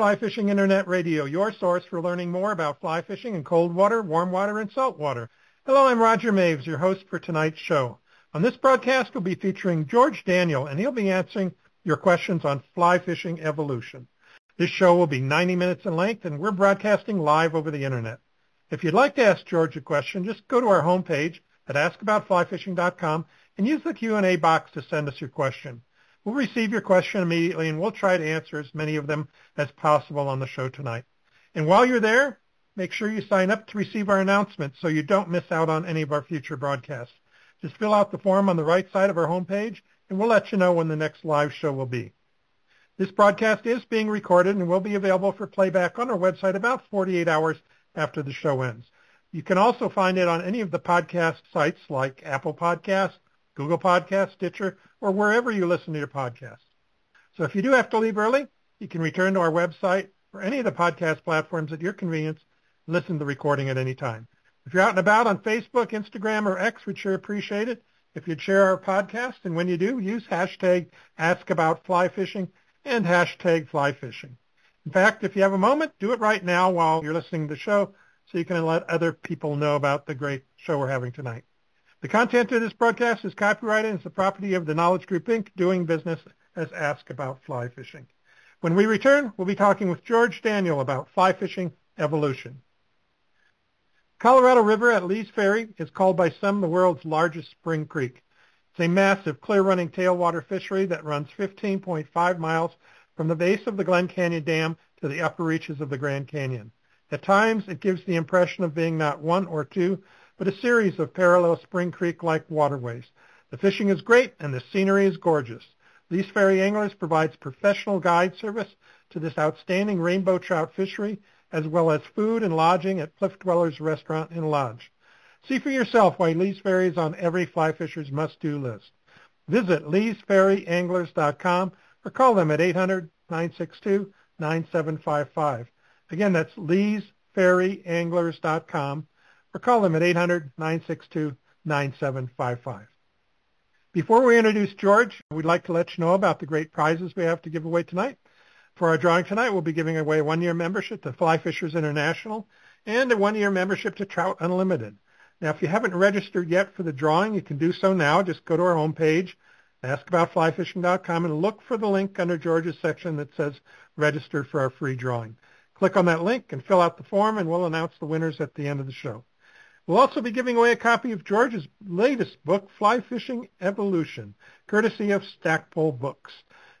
Fly Fishing Internet Radio, your source for learning more about fly fishing in cold water, warm water, and salt water. Hello, I'm Roger Maves, your host for tonight's show. On this broadcast, we'll be featuring George Daniel, and he'll be answering your questions on fly fishing evolution. This show will be 90 minutes in length, and we're broadcasting live over the Internet. If you'd like to ask George a question, just go to our homepage at askaboutflyfishing.com and use the Q&A box to send us your question. We'll receive your question immediately, and we'll try to answer as many of them as possible on the show tonight. And while you're there, make sure you sign up to receive our announcements so you don't miss out on any of our future broadcasts. Just fill out the form on the right side of our homepage, and we'll let you know when the next live show will be. This broadcast is being recorded and will be available for playback on our website about 48 hours after the show ends. You can also find it on any of the podcast sites like Apple Podcasts, Google Podcasts, Stitcher, or wherever you listen to your podcasts. So if you do have to leave early, you can return to our website or any of the podcast platforms at your convenience and listen to the recording at any time. If you're out and about on Facebook, Instagram, or X, we'd sure appreciate it if you'd share our podcast. And when you do, use hashtag AskAboutFlyFishing and hashtag FlyFishing. In fact, if you have a moment, do it right now while you're listening to the show so you can let other people know about the great show we're having tonight. The content of this broadcast is copyrighted and is the property of the Knowledge Group, Inc., doing business as Ask About Fly Fishing. When we return, we'll be talking with George Daniel about fly fishing evolution. Colorado River at Lee's Ferry is called by some the world's largest spring creek. It's a massive clear-running tailwater fishery that runs 15.5 miles from the base of the Glen Canyon Dam to the upper reaches of the Grand Canyon. At times, it gives the impression of being not one or two, but a series of parallel Spring Creek-like waterways. The fishing is great and the scenery is gorgeous. Lee's Ferry Anglers provides professional guide service to this outstanding rainbow trout fishery, as well as food and lodging at Cliff Dwellers Restaurant and Lodge. See for yourself why Lee's Ferry is on every fly fisher's must-do list. Visit leesferryanglers.com or call them at 800-962-9755. Again, that's leesferryanglers.com or call them at 800-962-9755. Before we introduce George, we'd like to let you know about the great prizes we have to give away tonight. For our drawing tonight, we'll be giving away a one-year membership to Fly Fishers International and a one-year membership to Trout Unlimited. Now, if you haven't registered yet for the drawing, you can do so now. Just go to our homepage, askaboutflyfishing.com, and look for the link under George's section that says register for our free drawing. Click on that link and fill out the form, and we'll announce the winners at the end of the show. We'll also be giving away a copy of George's latest book, Fly Fishing Evolution, courtesy of Stackpole Books.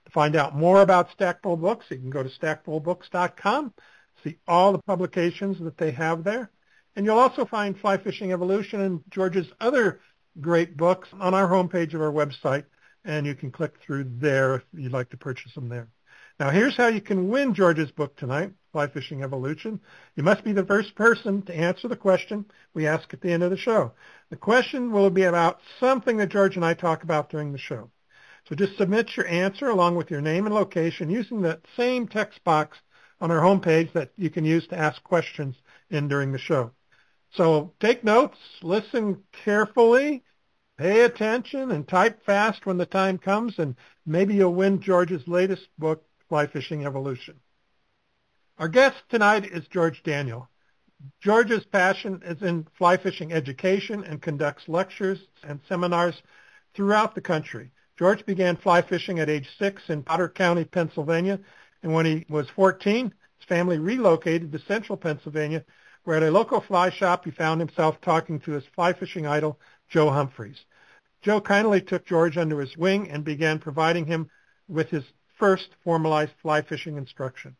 To find out more about Stackpole Books, you can go to stackpolebooks.com, see all the publications that they have there. And you'll also find Fly Fishing Evolution and George's other great books on our homepage of our website, and you can click through there if you'd like to purchase them there. Now here's how you can win George's book tonight, Fly Fishing Evolution. You must be the first person to answer the question we ask at the end of the show. The question will be about something that George and I talk about during the show. So just submit your answer along with your name and location using that same text box on our homepage that you can use to ask questions in during the show. So take notes, listen carefully, pay attention, and type fast when the time comes, and maybe you'll win George's latest book, Fly Fishing Evolution. Our guest tonight is George Daniel. George's passion is in fly fishing education and conducts lectures and seminars throughout the country. George began fly fishing at age six in Potter County, Pennsylvania, and when he was 14, his family relocated to central Pennsylvania, where at a local fly shop he found himself talking to his fly fishing idol, Joe Humphreys. Joe kindly took George under his wing and began providing him with his first formalized fly fishing instruction.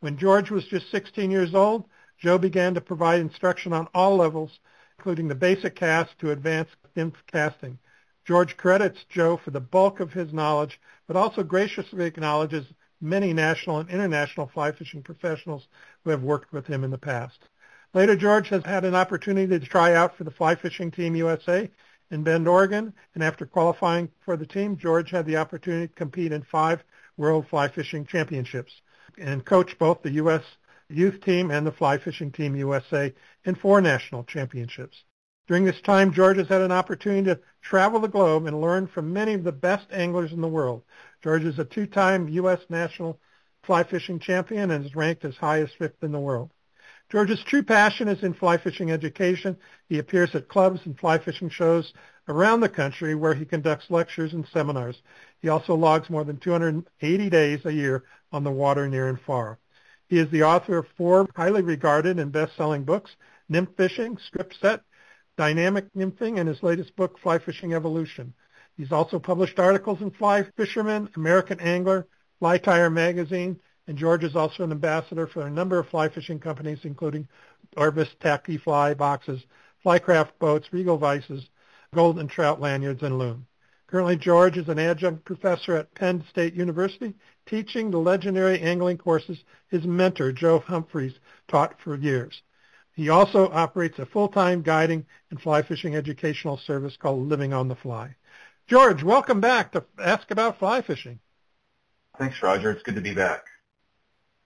When George was just 16 years old, Joe began to provide instruction on all levels, including the basic cast to advanced nymph casting. George credits Joe for the bulk of his knowledge, but also graciously acknowledges many national and international fly fishing professionals who have worked with him in the past. Later, George has had an opportunity to try out for the Fly Fishing Team USA in Bend, Oregon, and after qualifying for the team, George had the opportunity to compete in five World Fly Fishing Championships and coach both the U.S. youth team and the Fly Fishing Team USA in four national championships. During this time, George has had an opportunity to travel the globe and learn from many of the best anglers in the world. George is a two-time U.S. national fly fishing champion and is ranked as high as fifth in the world. George's true passion is in fly fishing education. He appears at clubs and fly fishing shows around the country where he conducts lectures and seminars. He also logs more than 280 days a year on the water near and far. He is the author of four highly regarded and best-selling books, Nymph Fishing, Strip Set, Dynamic Nymphing, and his latest book, Fly Fishing Evolution. He's also published articles in Fly Fisherman, American Angler, Fly Tyer Magazine, and George is also an ambassador for a number of fly fishing companies, including Orvis Tacky Fly Boxes, Flycraft Boats, Regal Vices, Golden Trout Lanyards, and Loon. Currently, George is an adjunct professor at Penn State University, teaching the legendary angling courses his mentor, Joe Humphreys, taught for years. He also operates a full-time guiding and fly fishing educational service called Living on the Fly. George, welcome back to Ask About Fly Fishing. Thanks, Roger. It's good to be back.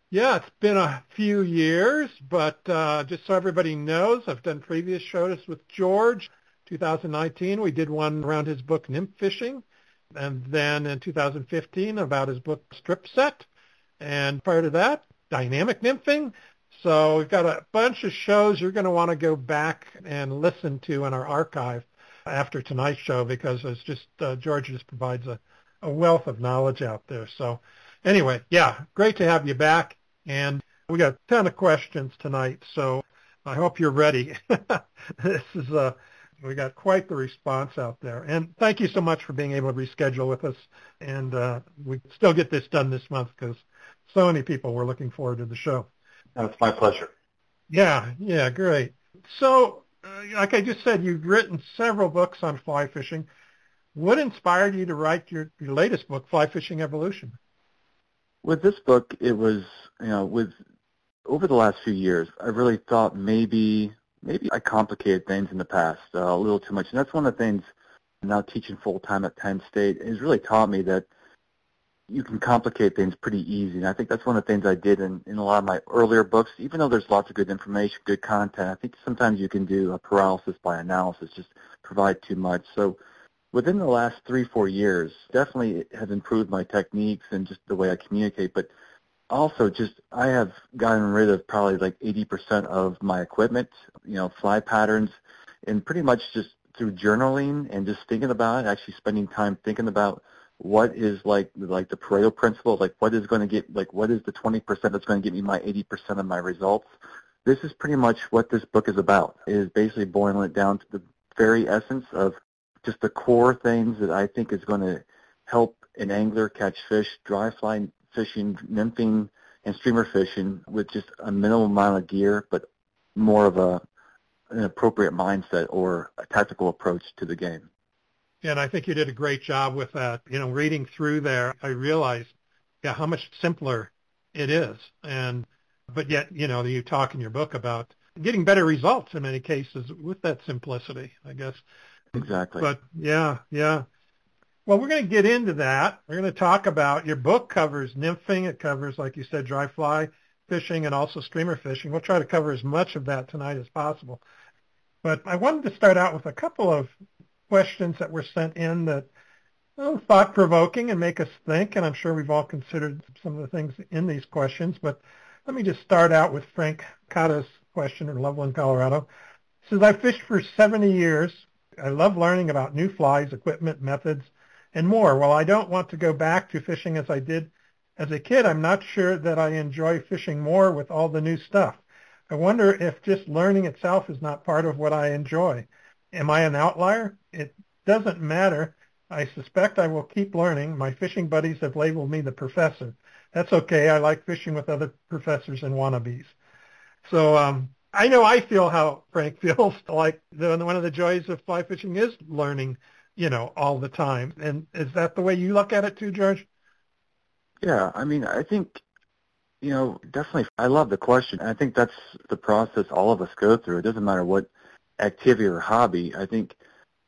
Yeah, it's been a few years, but uh, just so everybody knows, I've done previous shows with George. 2019, we did one around his book Nymph Fishing, and then in 2015 about his book Strip Set, and prior to that, Dynamic Nymphing. So we've got a bunch of shows you're going to want to go back and listen to in our archive after tonight's show because it's just uh, George just provides a, a wealth of knowledge out there. So anyway, yeah, great to have you back. And we got a ton of questions tonight, so I hope you're ready. this is a uh, we got quite the response out there. And thank you so much for being able to reschedule with us. And uh, we still get this done this month because so many people were looking forward to the show. That's my pleasure. Yeah, yeah, great. So, uh, like I just said, you've written several books on fly fishing. What inspired you to write your, your latest book, Fly Fishing Evolution? With this book, it was, you know, with over the last few years, I really thought maybe maybe I complicated things in the past uh, a little too much, and that's one of the things now teaching full time at Penn State has really taught me that you can complicate things pretty easy. And I think that's one of the things I did in, in a lot of my earlier books. Even though there's lots of good information, good content, I think sometimes you can do a paralysis by analysis, just provide too much. So within the last three, four years, definitely have improved my techniques and just the way I communicate. But also just I have gotten rid of probably like 80% of my equipment, you know, fly patterns, and pretty much just through journaling and just thinking about it, actually spending time thinking about what is like like the Pareto principle, like what is going to get like what is the 20% that's going to get me my 80% of my results. This is pretty much what this book is about. Is basically boiling it down to the very essence of just the core things that I think is going to help an angler catch fish, dry fly fishing, nymphing, and streamer fishing with just a minimal amount of gear, but more of a an appropriate mindset or a tactical approach to the game. And I think you did a great job with that. You know, reading through there, I realized, yeah, how much simpler it is. And, but yet, you know, you talk in your book about getting better results in many cases with that simplicity, I guess. Exactly. But yeah, yeah. Well, we're going to get into that. We're going to talk about your book covers nymphing. It covers, like you said, dry fly fishing and also streamer fishing. We'll try to cover as much of that tonight as possible. But I wanted to start out with a couple of questions that were sent in that well, thought-provoking and make us think, and I'm sure we've all considered some of the things in these questions. But let me just start out with Frank Cata's question in Loveland, Colorado. Says, I've fished for 70 years. I love learning about new flies, equipment, methods, and more. While I don't want to go back to fishing as I did as a kid, I'm not sure that I enjoy fishing more with all the new stuff. I wonder if just learning itself is not part of what I enjoy. Am I an outlier? It doesn't matter. I suspect I will keep learning. My fishing buddies have labeled me the professor. That's okay. I like fishing with other professors and wannabes. So um, I know I feel how Frank feels. Like the, one of the joys of fly fishing is learning, you know, all the time. And is that the way you look at it too, George? Yeah, I mean, I think, you know, definitely. I love the question. I think that's the process all of us go through. It doesn't matter what activity or hobby, I think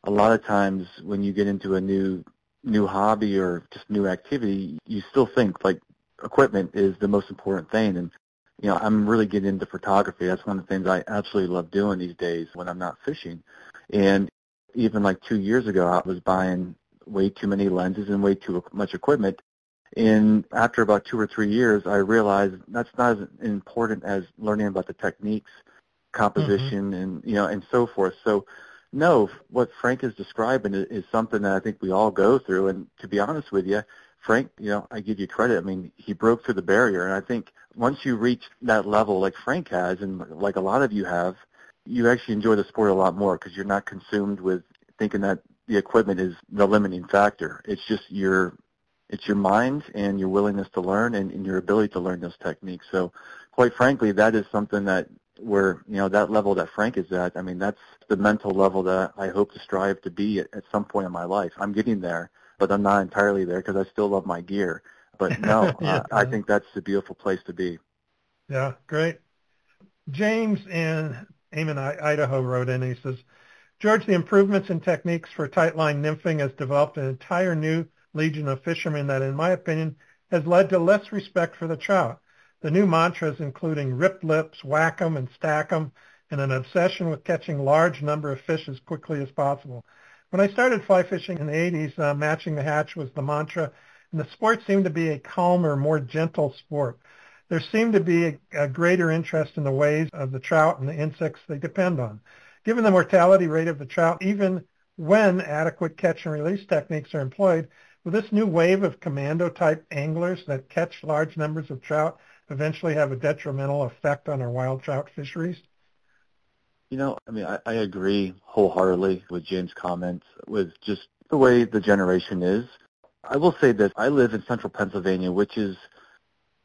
a lot of times when you get into a new new hobby or just new activity, you still think like equipment is the most important thing. And you know, I'm really getting into photography. That's one of the things I absolutely love doing these days when I'm not fishing. And even like two years ago, I was buying way too many lenses and way too much equipment. And after about two or three years, I realized that's not as important as learning about the techniques, composition, mm-hmm. and you know, and so forth. So, no, what Frank is describing is, is something that I think we all go through. And to be honest with you, Frank, you know, I give you credit. I mean, he broke through the barrier, and I think once you reach that level, like Frank has, and like a lot of you have, you actually enjoy the sport a lot more because you're not consumed with thinking that the equipment is the limiting factor. It's just your it's your mind and your willingness to learn and, and your ability to learn those techniques. So quite frankly, that is something that where, you know, that level that Frank is at, I mean, that's the mental level that I hope to strive to be at, at some point in my life. I'm getting there, but I'm not entirely there because I still love my gear. But no, yeah. I, I think that's a beautiful place to be. Yeah, great. James in Ammon, Idaho wrote in, he says, George, the improvements in techniques for tight line nymphing has developed an entire new legion of fishermen that, in my opinion, has led to less respect for the trout. The new mantras including rip lips, whack 'em, and stack 'em, and an obsession with catching large number of fish as quickly as possible. When I started fly fishing in the 80s, uh, matching the hatch was the mantra, and the sport seemed to be a calmer, more gentle sport. There seemed to be a, a greater interest in the ways of the trout and the insects they depend on. Given the mortality rate of the trout, even when adequate catch and release techniques are employed, will this new wave of commando-type anglers that catch large numbers of trout eventually have a detrimental effect on our wild trout fisheries? You know, I mean, I, I agree wholeheartedly with James' comments with just the way the generation is. I will say that I live in central Pennsylvania, which is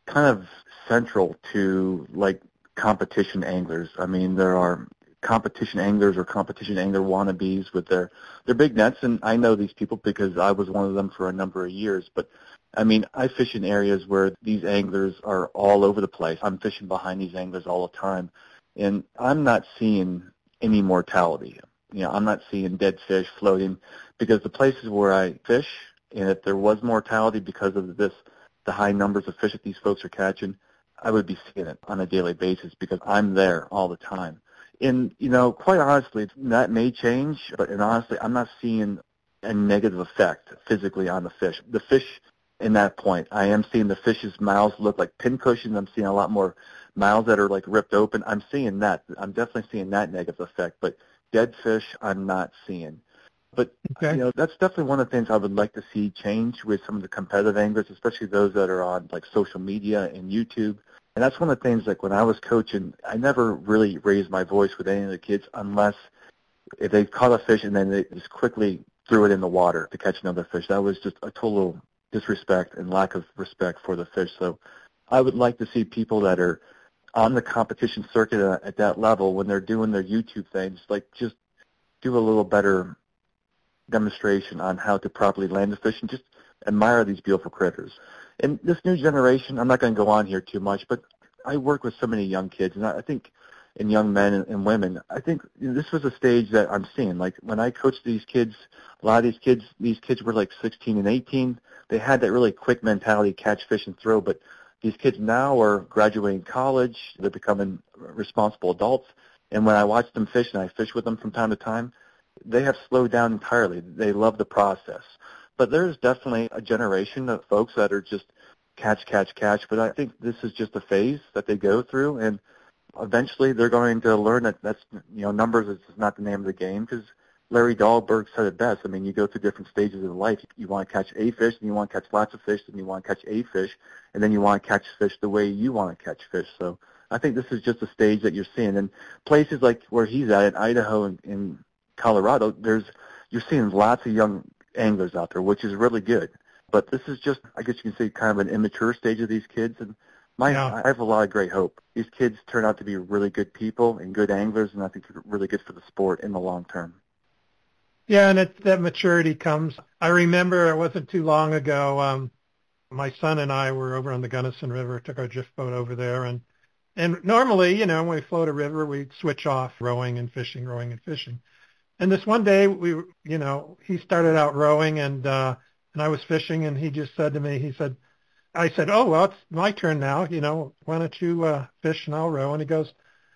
kind of central to like competition anglers. I mean, there are competition anglers or competition angler wannabes with their their big nets, and I know these people because I was one of them for a number of years. But I mean, I fish in areas where these anglers are all over the place. I'm fishing behind these anglers all the time, and I'm not seeing any mortality. You know, I'm not seeing dead fish floating because the places where I fish, and if there was mortality because of this, the high numbers of fish that these folks are catching, I would be seeing it on a daily basis because I'm there all the time. And, you know, quite honestly, that may change, but and honestly, I'm not seeing a negative effect physically on the fish. The fish in that point, I am seeing the fish's mouths look like pin cushions. I'm seeing a lot more mouths that are like ripped open. I'm seeing that. I'm definitely seeing that negative effect, but dead fish, I'm not seeing. But okay. you know, that's definitely one of the things I would like to see change with some of the competitive anglers, especially those that are on like social media and YouTube. And that's one of the things like when I was coaching, I never really raised my voice with any of the kids unless if they caught a fish and then they just quickly threw it in the water to catch another fish. That was just a total disrespect and lack of respect for the fish. So I would like to see people that are on the competition circuit at that level when they're doing their YouTube things, like just do a little better demonstration on how to properly land the fish and just admire these beautiful critters. And this new generation, I'm not going to go on here too much, but I work with so many young kids, and I think in young men and, women, I think this was a stage that I'm seeing. Like when I coached these kids, a lot of these kids, these kids were like 16 and 18. They had that really quick mentality, catch, fish, and throw. But these kids now are graduating college. They're becoming responsible adults. And when I watch them fish, and I fish with them from time to time, they have slowed down entirely. They love the process. But there's definitely a generation of folks that are just catch, catch, catch. But I think this is just a phase that they go through, and eventually they're going to learn that that's you know numbers is not the name of the game because Larry Dahlberg said it best. I mean, you go through different stages of life. You want to catch a fish, and you want to catch lots of fish, and you want to catch a fish, and then you want to catch fish the way you want to catch fish. So I think this is just a stage that you're seeing. And places like where he's at in Idaho and in Colorado, there's you're seeing lots of young anglers out there, which is really good. But this is just, I guess you can say, kind of an immature stage of these kids. And my, yeah. I have a lot of great hope. These kids turn out to be really good people and good anglers, and I think they're really good for the sport in the long term. Yeah, and it, that maturity comes. I remember it wasn't too long ago. Um, my son and I were over on the Gunnison River, took our drift boat over there, and and normally, you know, when we float a river, we switch off rowing and fishing, rowing and fishing. And this one day, we, you know, he started out rowing and, uh, and I was fishing and he just said to me, he said, I said, oh, well, it's my turn now. You know, why don't you, uh, fish and I'll row? And he goes,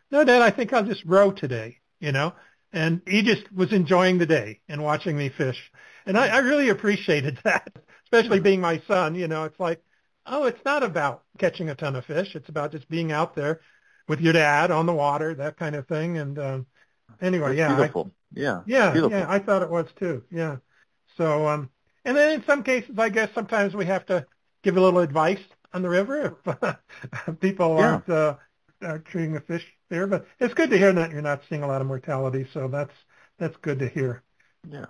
no, Dad, I think I'll just row today, you know? And he just was enjoying the day and watching me fish. And I, I really appreciated that. especially being my son, you know, it's like, oh, it's not about catching a ton of fish. It's about just being out there with your dad on the water, that kind of thing. And um, anyway, That's yeah, beautiful. I, yeah, yeah, beautiful. yeah. I thought it was too. Yeah. So, um, and then in some cases, I guess sometimes we have to give a little advice on the river if people Yeah. aren't uh, are treating the fish there. But it's good to hear that you're not seeing a lot of mortality. So that's that's good to hear. Yeah.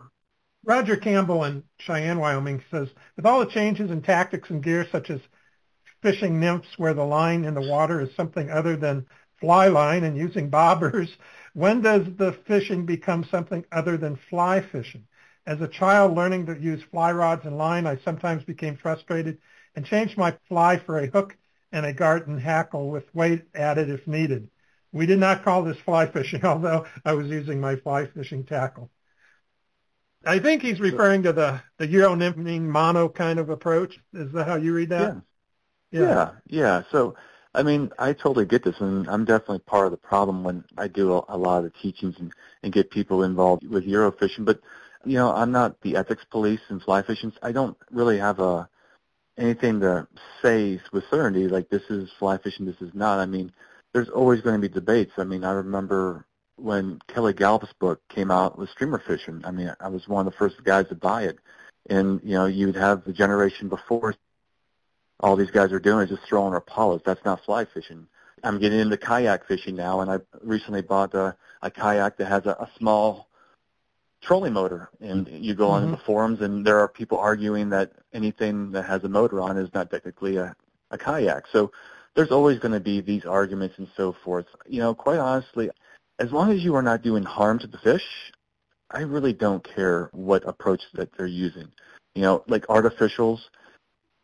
Roger Campbell in Cheyenne, Wyoming says, with all the changes in tactics and gear such as fishing nymphs where the line in the water is something other than fly line and using bobbers, when does the fishing become something other than fly fishing? As a child learning to use fly rods and line, I sometimes became frustrated and changed my fly for a hook and a garden hackle with weight added if needed. We did not call this fly fishing, although I was using my fly fishing tackle. I think he's referring to the the Euro nymphing mono kind of approach. Is that how you read that? Yeah. Yeah, yeah. So, I mean, I totally get this, and I'm definitely part of the problem when I do a, a lot of the teachings and, and get people involved with Eurofishing. But, you know, I'm not the ethics police in fly fishing. I don't really have a anything to say with certainty, like this is fly fishing, this is not. I mean, there's always going to be debates. I mean, I remember when Kelly Galloup's book came out with streamer fishing. I mean, I was one of the first guys to buy it. And, you know, you'd have the generation before all these guys are doing is just throwing rapalas. That's not fly fishing. I'm getting into kayak fishing now, and I recently bought a, a kayak that has a, a small trolling motor. And you go on Mhm. the forums, and there are people arguing that anything that has a motor on is not technically a, a kayak. So there's always going to be these arguments and so forth. You know, quite honestly, as long as you are not doing harm to the fish, I really don't care what approach that they're using. You know, like artificials.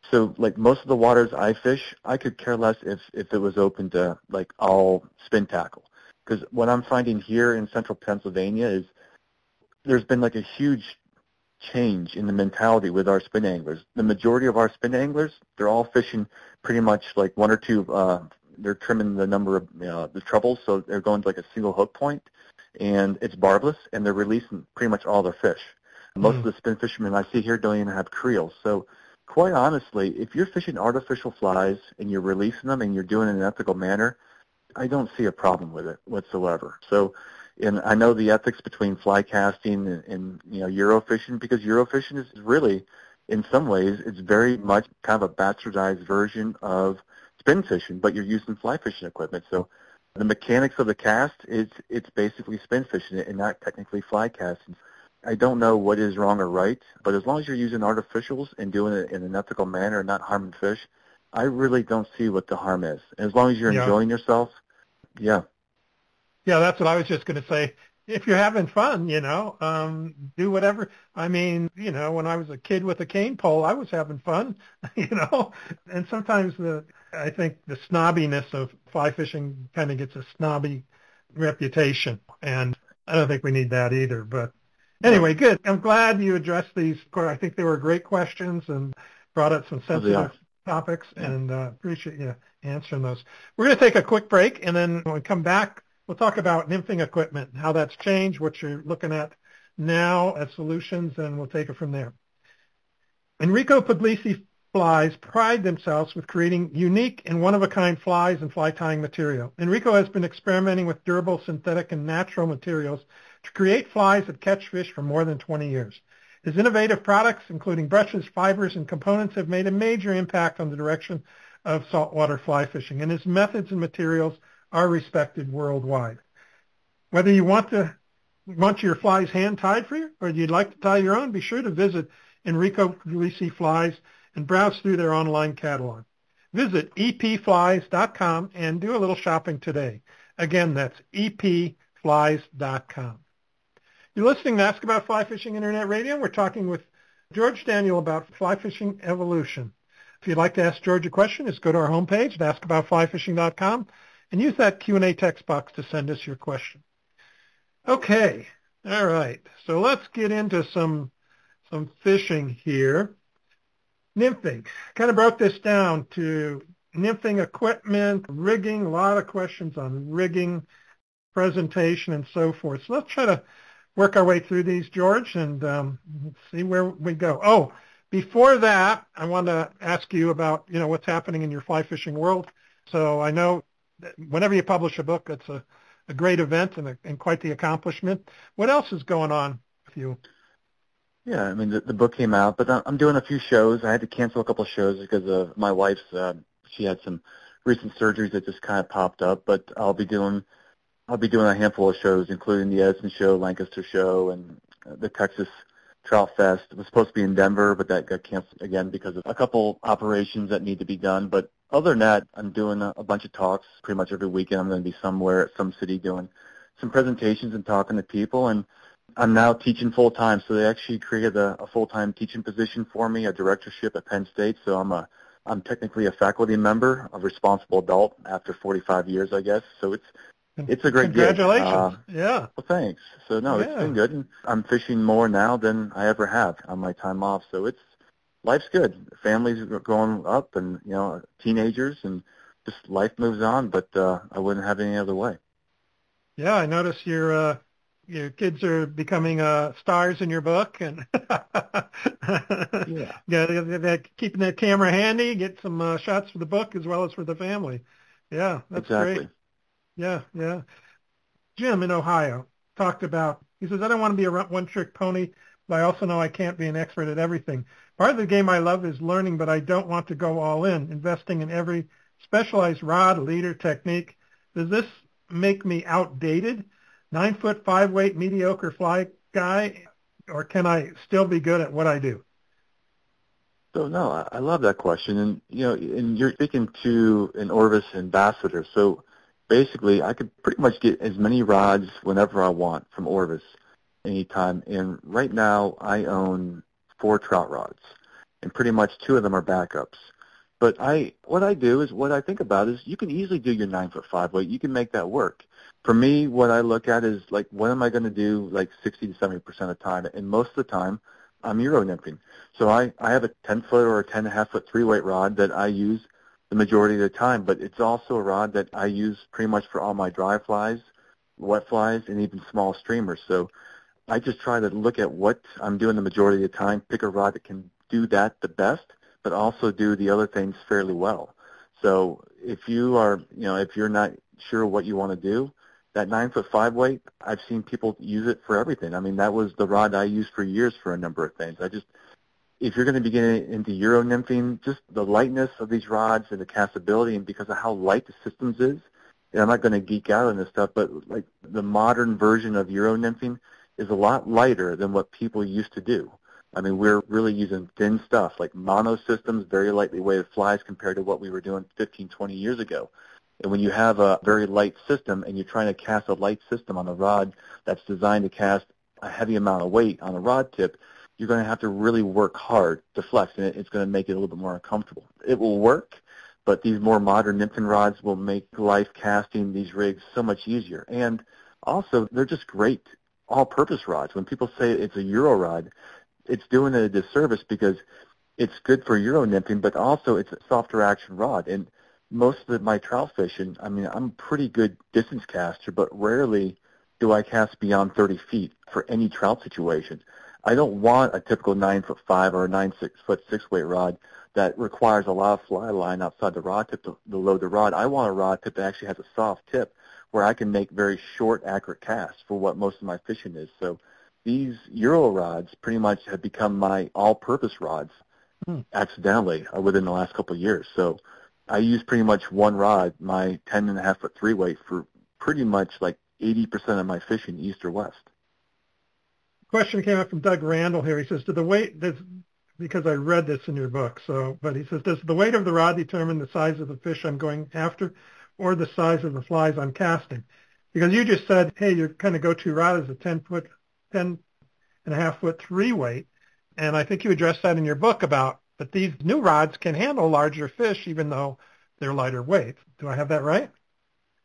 So like most of the waters I fish, I could care less if if it was open to like all spin tackle. Because what I'm finding here in central Pennsylvania is there's been like a huge change in the mentality with our spin anglers. The majority of our spin anglers, they're all fishing pretty much like one or two. Uh, they're trimming the number of you know, the trebles, so they're going to like a single hook point, and it's barbless, and they're releasing pretty much all their fish. Most Mm. of the spin fishermen I see here don't even have creels. So quite honestly, if you're fishing artificial flies and you're releasing them and you're doing it in an ethical manner, I don't see a problem with it whatsoever. So, and I know the ethics between fly casting and, and you know Eurofishing because Eurofishing is really, in some ways, it's very much kind of a bastardized version of spin fishing, but you're using fly fishing equipment. So, the mechanics of the cast is it's basically spin fishing and not technically fly casting. I don't know what is wrong or right, but as long as you're using artificials and doing it in an ethical manner and not harming fish, I really don't see what the harm is. As long as you're Yeah. enjoying yourself, yeah. Yeah, that's what I was just going to say. If you're having fun, you know, um, do whatever. I mean, you know, when I was a kid with a cane pole, I was having fun, you know. And sometimes the, I think the snobbiness of fly fishing kind of gets a snobby reputation, and I don't think we need that either. But anyway, good. I'm glad you addressed these. I think they were great questions and brought up some Oh, sensitive topics, Yeah. and uh, appreciate you answering those. We're going to take a quick break, and then when we come back, we'll talk about nymphing equipment, how that's changed, what you're looking at now as solutions, and we'll take it from there. Enrico Puglisi flies pride themselves with creating unique and one-of-a-kind flies and fly tying material. Enrico has been experimenting with durable synthetic and natural materials to create flies that catch fish for more than 20 years. His innovative products, including brushes, fibers, and components, have made a major impact on the direction of saltwater fly fishing, and his methods and materials are respected worldwide. Whether you want to want your flies hand tied for you, or you'd like to tie your own, be sure to visit Enrico Puglisi Flies and browse through their online catalog. Visit epflies.com and do a little shopping today. Again, that's epflies.com. You're listening to Ask About Fly Fishing Internet Radio. We're talking with George Daniel about fly fishing evolution. If you'd like to ask George a question, just go to our homepage at askaboutflyfishing.com and use that Q&A text box to send us your question. Okay, all right. So let's get into some some fishing here. Nymphing. Kind of broke this down to nymphing equipment, rigging, a lot of questions on rigging, presentation, and so forth. So let's try to work our way through these, George, and um, see where we go. Oh, Before that, I want to ask you about, you know, what's happening in your fly fishing world. So I know whenever you publish a book, it's a, a great event and, a, and quite the accomplishment. What else is going on with you? Yeah, I mean, the, the book came out, but I'm doing a few shows. I had to cancel a couple of shows because of my wife's, uh, she had some recent surgeries that just kind of popped up, but I'll be doing, I'll be doing a handful of shows, including the Edison show, Lancaster show, and the Texas Trout Fest. It was supposed to be in Denver, but that got canceled again because of a couple operations that need to be done. But other than that, I'm doing a, a bunch of talks pretty much every weekend. I'm going to be somewhere at some city doing some presentations and talking to people. And I'm now teaching full time. So they actually created a, a full time teaching position for me, a directorship at Penn State. So I'm a I'm technically a faculty member, a responsible adult after 45 years, I guess. So it's it's a great Congratulations. Uh, yeah. Well, thanks. So no, yeah. it's been good. And I'm fishing more now than I ever have on my time off. So it's life's good. Families are going up, and you know, teenagers, and just life moves on. But uh, I wouldn't have it any other way. Yeah, I notice your uh, your kids are becoming uh, stars in your book, and yeah, yeah, they're, they're keeping the camera handy, get some uh, shots for the book as well as for the family. Yeah, that's exactly. great. Yeah, yeah. Jim in Ohio talked about, he says, I don't want to be a one-trick pony, but I also know I can't be an expert at everything. Part of the game I love is learning, but I don't want to go all in, investing in every specialized rod, leader, technique. Does this make me outdated? Nine foot, five weight, mediocre fly guy, or can I still be good at what I do? So no, I love that question, and you know, and you're speaking to an Orvis ambassador. So basically, I could pretty much get as many rods whenever I want from Orvis anytime. And right now, I own four trout rods, and pretty much two of them are backups. But I, what I do is what I think about is you can easily do your nine foot five weight. You can make that work. For me, what I look at is like, what am I going to do like 60 to 70 percent of the time? And most of the time, I'm Euro nymphing. So I, I have a 10 foot or a 10 and a half foot three weight rod that I use the majority of the time, but it's also a rod that I use pretty much for all my dry flies, wet flies, and even small streamers. So I just try to look at what I'm doing the majority of the time, pick a rod that can do that the best, but also do the other things fairly well. So if you are, you know, if you're not sure what you want to do, that nine foot five weight, I've seen people use it for everything. I mean, that was the rod I used for years for a number of things. I just, if you're going to be getting into Euro nymphing, just the lightness of these rods and the castability and because of how light the systems is, and I'm not going to geek out on this stuff, but like the modern version of Euro nymphing is a lot lighter than what people used to do. I mean, we're really using thin stuff like mono systems, very lightly weighted flies compared to what we were doing 15, 20 years ago. And when you have a very light system and you're trying to cast a light system on a rod that's designed to cast a heavy amount of weight on a rod tip, you're going to have to really work hard to flex, and it's going to make it a little bit more uncomfortable. It will work, but these more modern nymphing rods will make life casting these rigs so much easier. And also, they're just great all-purpose rods. When people say it's a Euro rod, it's doing a disservice because it's good for Euro nymphing, but also it's a softer action rod. And most of my trout fishing, I mean, I'm a pretty good distance caster, but rarely do I cast beyond 30 feet for any trout situation. I don't want a typical nine foot five or a nine six foot six weight rod that requires a lot of fly line outside the rod tip to, to load the rod. I want a rod tip that actually has a soft tip where I can make very short, accurate casts for what most of my fishing is. So these Euro rods pretty much have become my all-purpose rods hmm. accidentally uh, within the last couple of years. So I use pretty much one rod, my ten and a half foot three weight, for pretty much like 80% of my fishing east or west question came up from Doug Randall here. He says, "Do the weight does because I read this in your book, so but he says, does the weight of the rod determine the size of the fish I'm going after, or the size of the flies I'm casting? Because you just said, hey, your kind of go-to rod is a 10 foot, 10 and a half foot three weight, and I think you addressed that in your book about that these new rods can handle larger fish even though they're lighter weight. Do I have that right?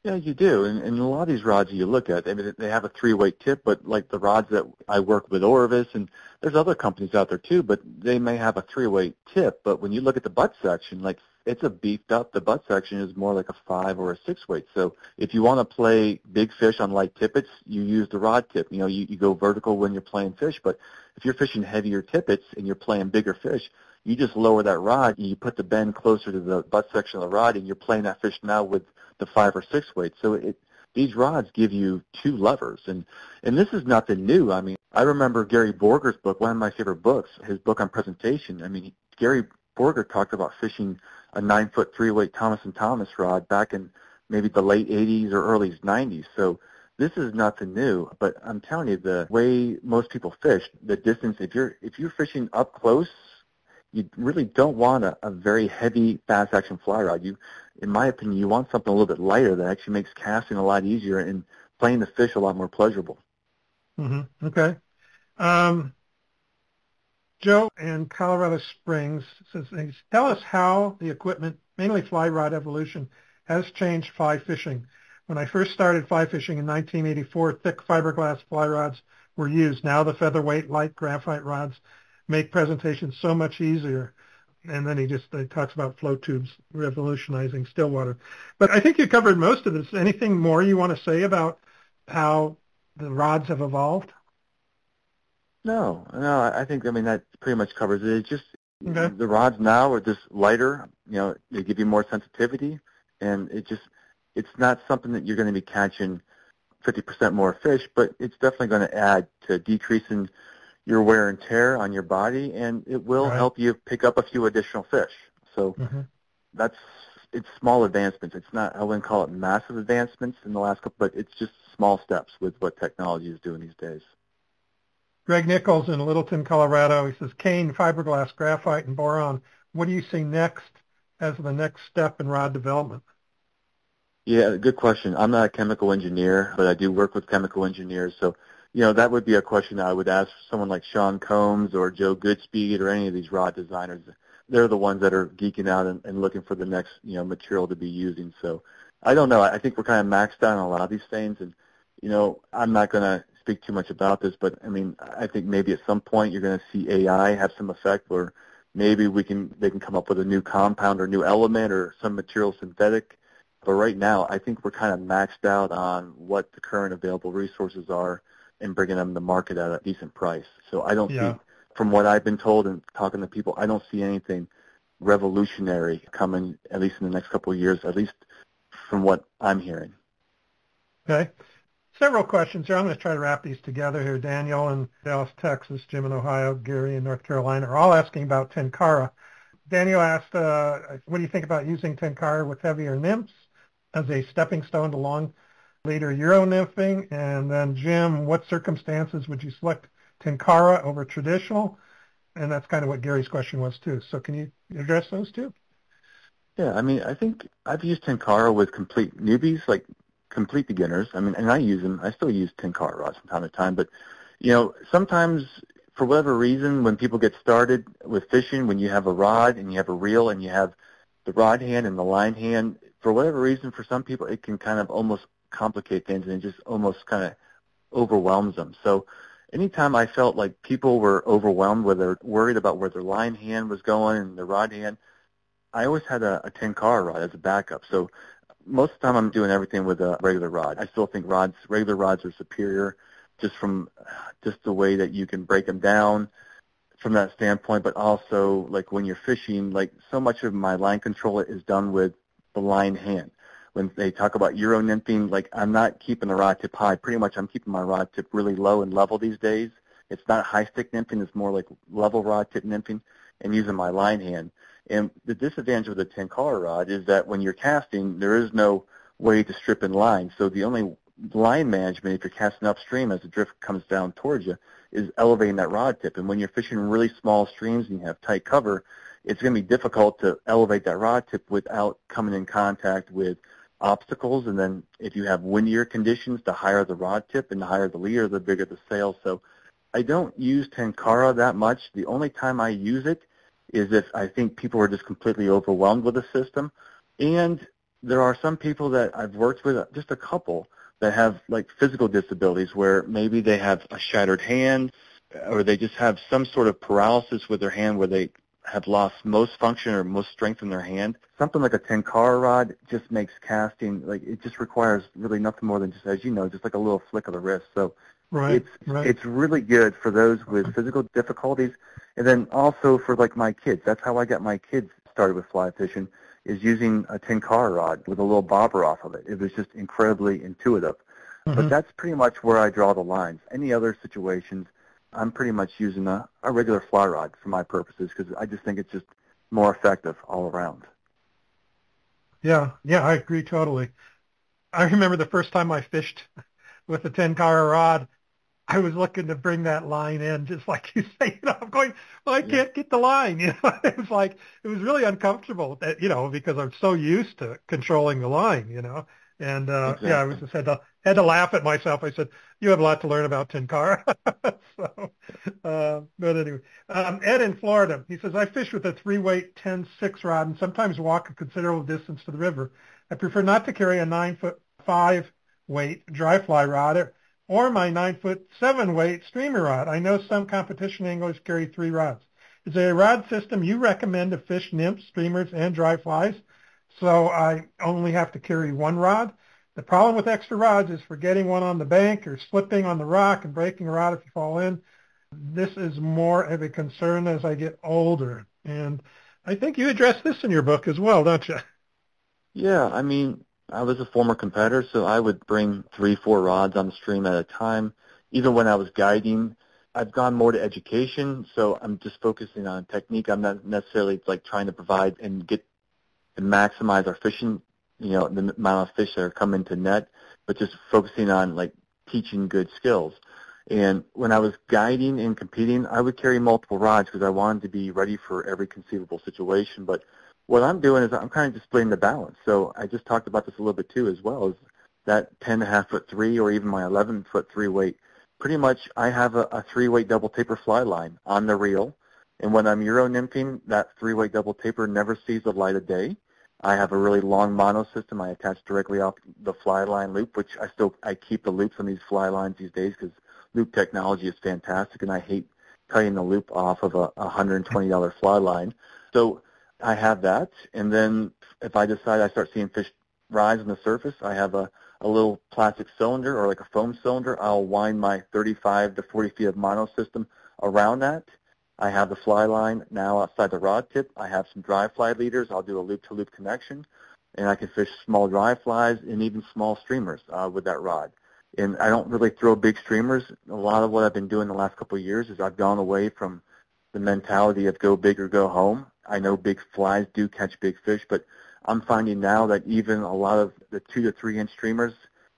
Yeah, you do. And, and a lot of these rods you look at, I mean, they have a three-weight tip, but like the rods that I work with Orvis, and there's other companies out there too, but they may have a three-weight tip. But when you look at the butt section, like it's a beefed up. The butt section is more like a five or a six weight. So if you want to play big fish on light tippets, you use the rod tip. You know, you, you go vertical when you're playing fish, but if you're fishing heavier tippets and you're playing bigger fish, you just lower that rod and you put the bend closer to the butt section of the rod and you're playing that fish now with the five or six weight. So it, these rods give you two levers and, and this is nothing new. I mean, I remember Gary Borger's book, one of my favorite books, his book on presentation. I mean, Gary Borger talked about fishing a nine foot three weight Thomas and Thomas rod back in maybe the late 80s or early 90s. So this is nothing new, but I'm telling you, the way most people fish, the distance, if you're, if you're fishing up close, you really don't want a, a very heavy fast action fly rod. You, in my opinion, you want something a little bit lighter that actually makes casting a lot easier and playing the fish a lot more pleasurable. Mm-hmm. Okay. Um, Joe in Colorado Springs says, tell us how the equipment, mainly fly rod evolution, has changed fly fishing. When I first started fly fishing in 1984, thick fiberglass fly rods were used. Now the featherweight light graphite rods make presentation so much easier. And then he just he talks about float tubes revolutionizing stillwater. But I think you covered most of this. Anything more you want to say about how the rods have evolved? No, no, I think I mean that pretty much covers it. It's just okay. the rods now are just lighter. You know, they give you more sensitivity, and it just it's not something that you're going to be catching 50% more fish, but it's definitely going to add to decreasing your wear and tear on your body, and it will right. help you pick up a few additional fish. So mm-hmm. that's it's small advancements. It's not I wouldn't call it massive advancements in the last couple, but it's just small steps with what technology is doing these days. Greg Nichols in Littleton, Colorado. He says, cane, fiberglass, graphite, and boron. What do you see next as the next step in rod development? Yeah, good question. I'm not a chemical engineer, but I do work with chemical engineers. So, you know, that would be a question I would ask someone like Shawn Combs or Joe Goodspeed or any of these rod designers. They're the ones that are geeking out and, and looking for the next, you know, material to be using. So I don't know. I think we're kind of maxed out on a lot of these things. And, you know, I'm not going to speak too much about this, but I mean, I think maybe at some point you're going to see AI have some effect where maybe we can they can come up with a new compound or new element or some material synthetic. But right now, I think we're kind of maxed out on what the current available resources are and bringing them to market at a decent price. So I don't yeah. see, from what I've been told and talking to people, I don't see anything revolutionary coming, at least in the next couple of years, at least from what I'm hearing. Okay several questions here. I'm going to try to wrap these together here. Daniel in Dallas, Texas, Jim in Ohio, Gary in North Carolina are all asking about Tenkara. Daniel asked, uh, what do you think about using Tenkara with heavier nymphs as a stepping stone to long leader Euro nymphing? And then Jim, what circumstances would you select Tenkara over traditional? And that's kind of what Gary's question was too. So can you address those two? Yeah, I mean, I think I've used Tenkara with complete newbies, like complete beginners. I mean, and I use them. I still use Tenkara rods from time to time, but you know, sometimes for whatever reason, when people get started with fishing, when you have a rod and you have a reel and you have the rod hand and the line hand, for whatever reason, for some people, it can kind of almost complicate things and it just almost kind of overwhelms them. So anytime I felt like people were overwhelmed, where they're worried about where their line hand was going and the rod hand, I always had a, a Tenkara rod as a backup. So most of the time I'm doing everything with a regular rod. I still think rods, regular rods are superior just from just the way that you can break them down from that standpoint, but also like when you're fishing, like so much of my line control is done with the line hand. When they talk about Euro nymphing, like I'm not keeping the rod tip high. Pretty much I'm keeping my rod tip really low and level these days. It's not high stick nymphing, it's more like level rod tip nymphing and using my line hand. And the disadvantage with a Tenkara rod is that when you're casting, there is no way to strip in line. So the only line management, if you're casting upstream as the drift comes down towards you, is elevating that rod tip. And when you're fishing really small streams and you have tight cover, it's going to be difficult to elevate that rod tip without coming in contact with obstacles. And then if you have windier conditions, the higher the rod tip and the higher the leader, the bigger the sail. So I don't use Tenkara that much. The only time I use it is if I think people are just completely overwhelmed with the system. And there are some people that I've worked with, just a couple, that have like physical disabilities where maybe they have a shattered hand or they just have some sort of paralysis with their hand where they have lost most function or most strength in their hand. Something like a tenkara rod just makes casting like it just requires really nothing more than just as you know, just like a little flick of the wrist. So right, it's right. it's really good for those with physical difficulties, and then also for like my kids. That's how I got my kids started with fly fishing is using a tenkara rod with a little bobber off of it. It was just incredibly intuitive. Mm-hmm. But that's pretty much where I draw the lines. Any other situations, I'm pretty much using a, a regular fly rod for my purposes because I just think it's just more effective all around. Yeah, yeah, I agree totally. I remember the first time I fished with a tenkara rod, I was looking to bring that line in, just like you say. You know, I'm going, well, I can't get the line. You know, it was like it was really uncomfortable. That, you know, because I'm so used to controlling the line. You know, and uh, exactly. yeah, I was just had to had to laugh at myself. I said, "You have a lot to learn about tenkara." so, uh, but anyway, um, Ed in Florida, he says, "I fish with a three-weight 10-6 rod and sometimes walk a considerable distance to the river. I prefer not to carry a nine-foot five-weight dry fly rod or my nine-foot seven-weight streamer rod. I know some competition anglers carry three rods. Is there a rod system you recommend to fish nymphs, streamers, and dry flies? So I only have to carry one rod. The problem with extra rods is for getting one on the bank or slipping on the rock and breaking a rod if you fall in. This is more of a concern as I get older. And I think you address this in your book as well, don't you? Yeah, I mean, I was a former competitor, so I would bring three, four rods on the stream at a time. Even when I was guiding, I've gone more to education, so I'm just focusing on technique. I'm not necessarily like trying to provide and get and maximize our fishing, you know, the amount of fish that are coming to net, but just focusing on like teaching good skills. And when I was guiding and competing, I would carry multiple rods because I wanted to be ready for every conceivable situation. But what I'm doing is I'm kind of displaying the balance. So I just talked about this a little bit too as well, is that 10 and a half foot three or even my 11 foot three weight. Pretty much I have a, a three weight double taper fly line on the reel. And when I'm Euro nymphing, that three weight double taper never sees the light of day. I have a really long mono system I attach directly off the fly line loop, which I still I keep the loops on these fly lines these days because loop technology is fantastic, and I hate cutting the loop off of a $120 fly line. So I have that, and then if I decide I start seeing fish rise on the surface, I have a, a little plastic cylinder or like a foam cylinder. I'll wind my 35 to 40 feet of mono system around that. I have the fly line now outside the rod tip. I have some dry fly leaders. I'll do a loop-to-loop connection, and I can fish small dry flies and even small streamers uh, with that rod. And I don't really throw big streamers. A lot of what I've been doing the last couple of years is I've gone away from the mentality of go big or go home. I know big flies do catch big fish, but I'm finding now that even a lot of the two to three inch streamers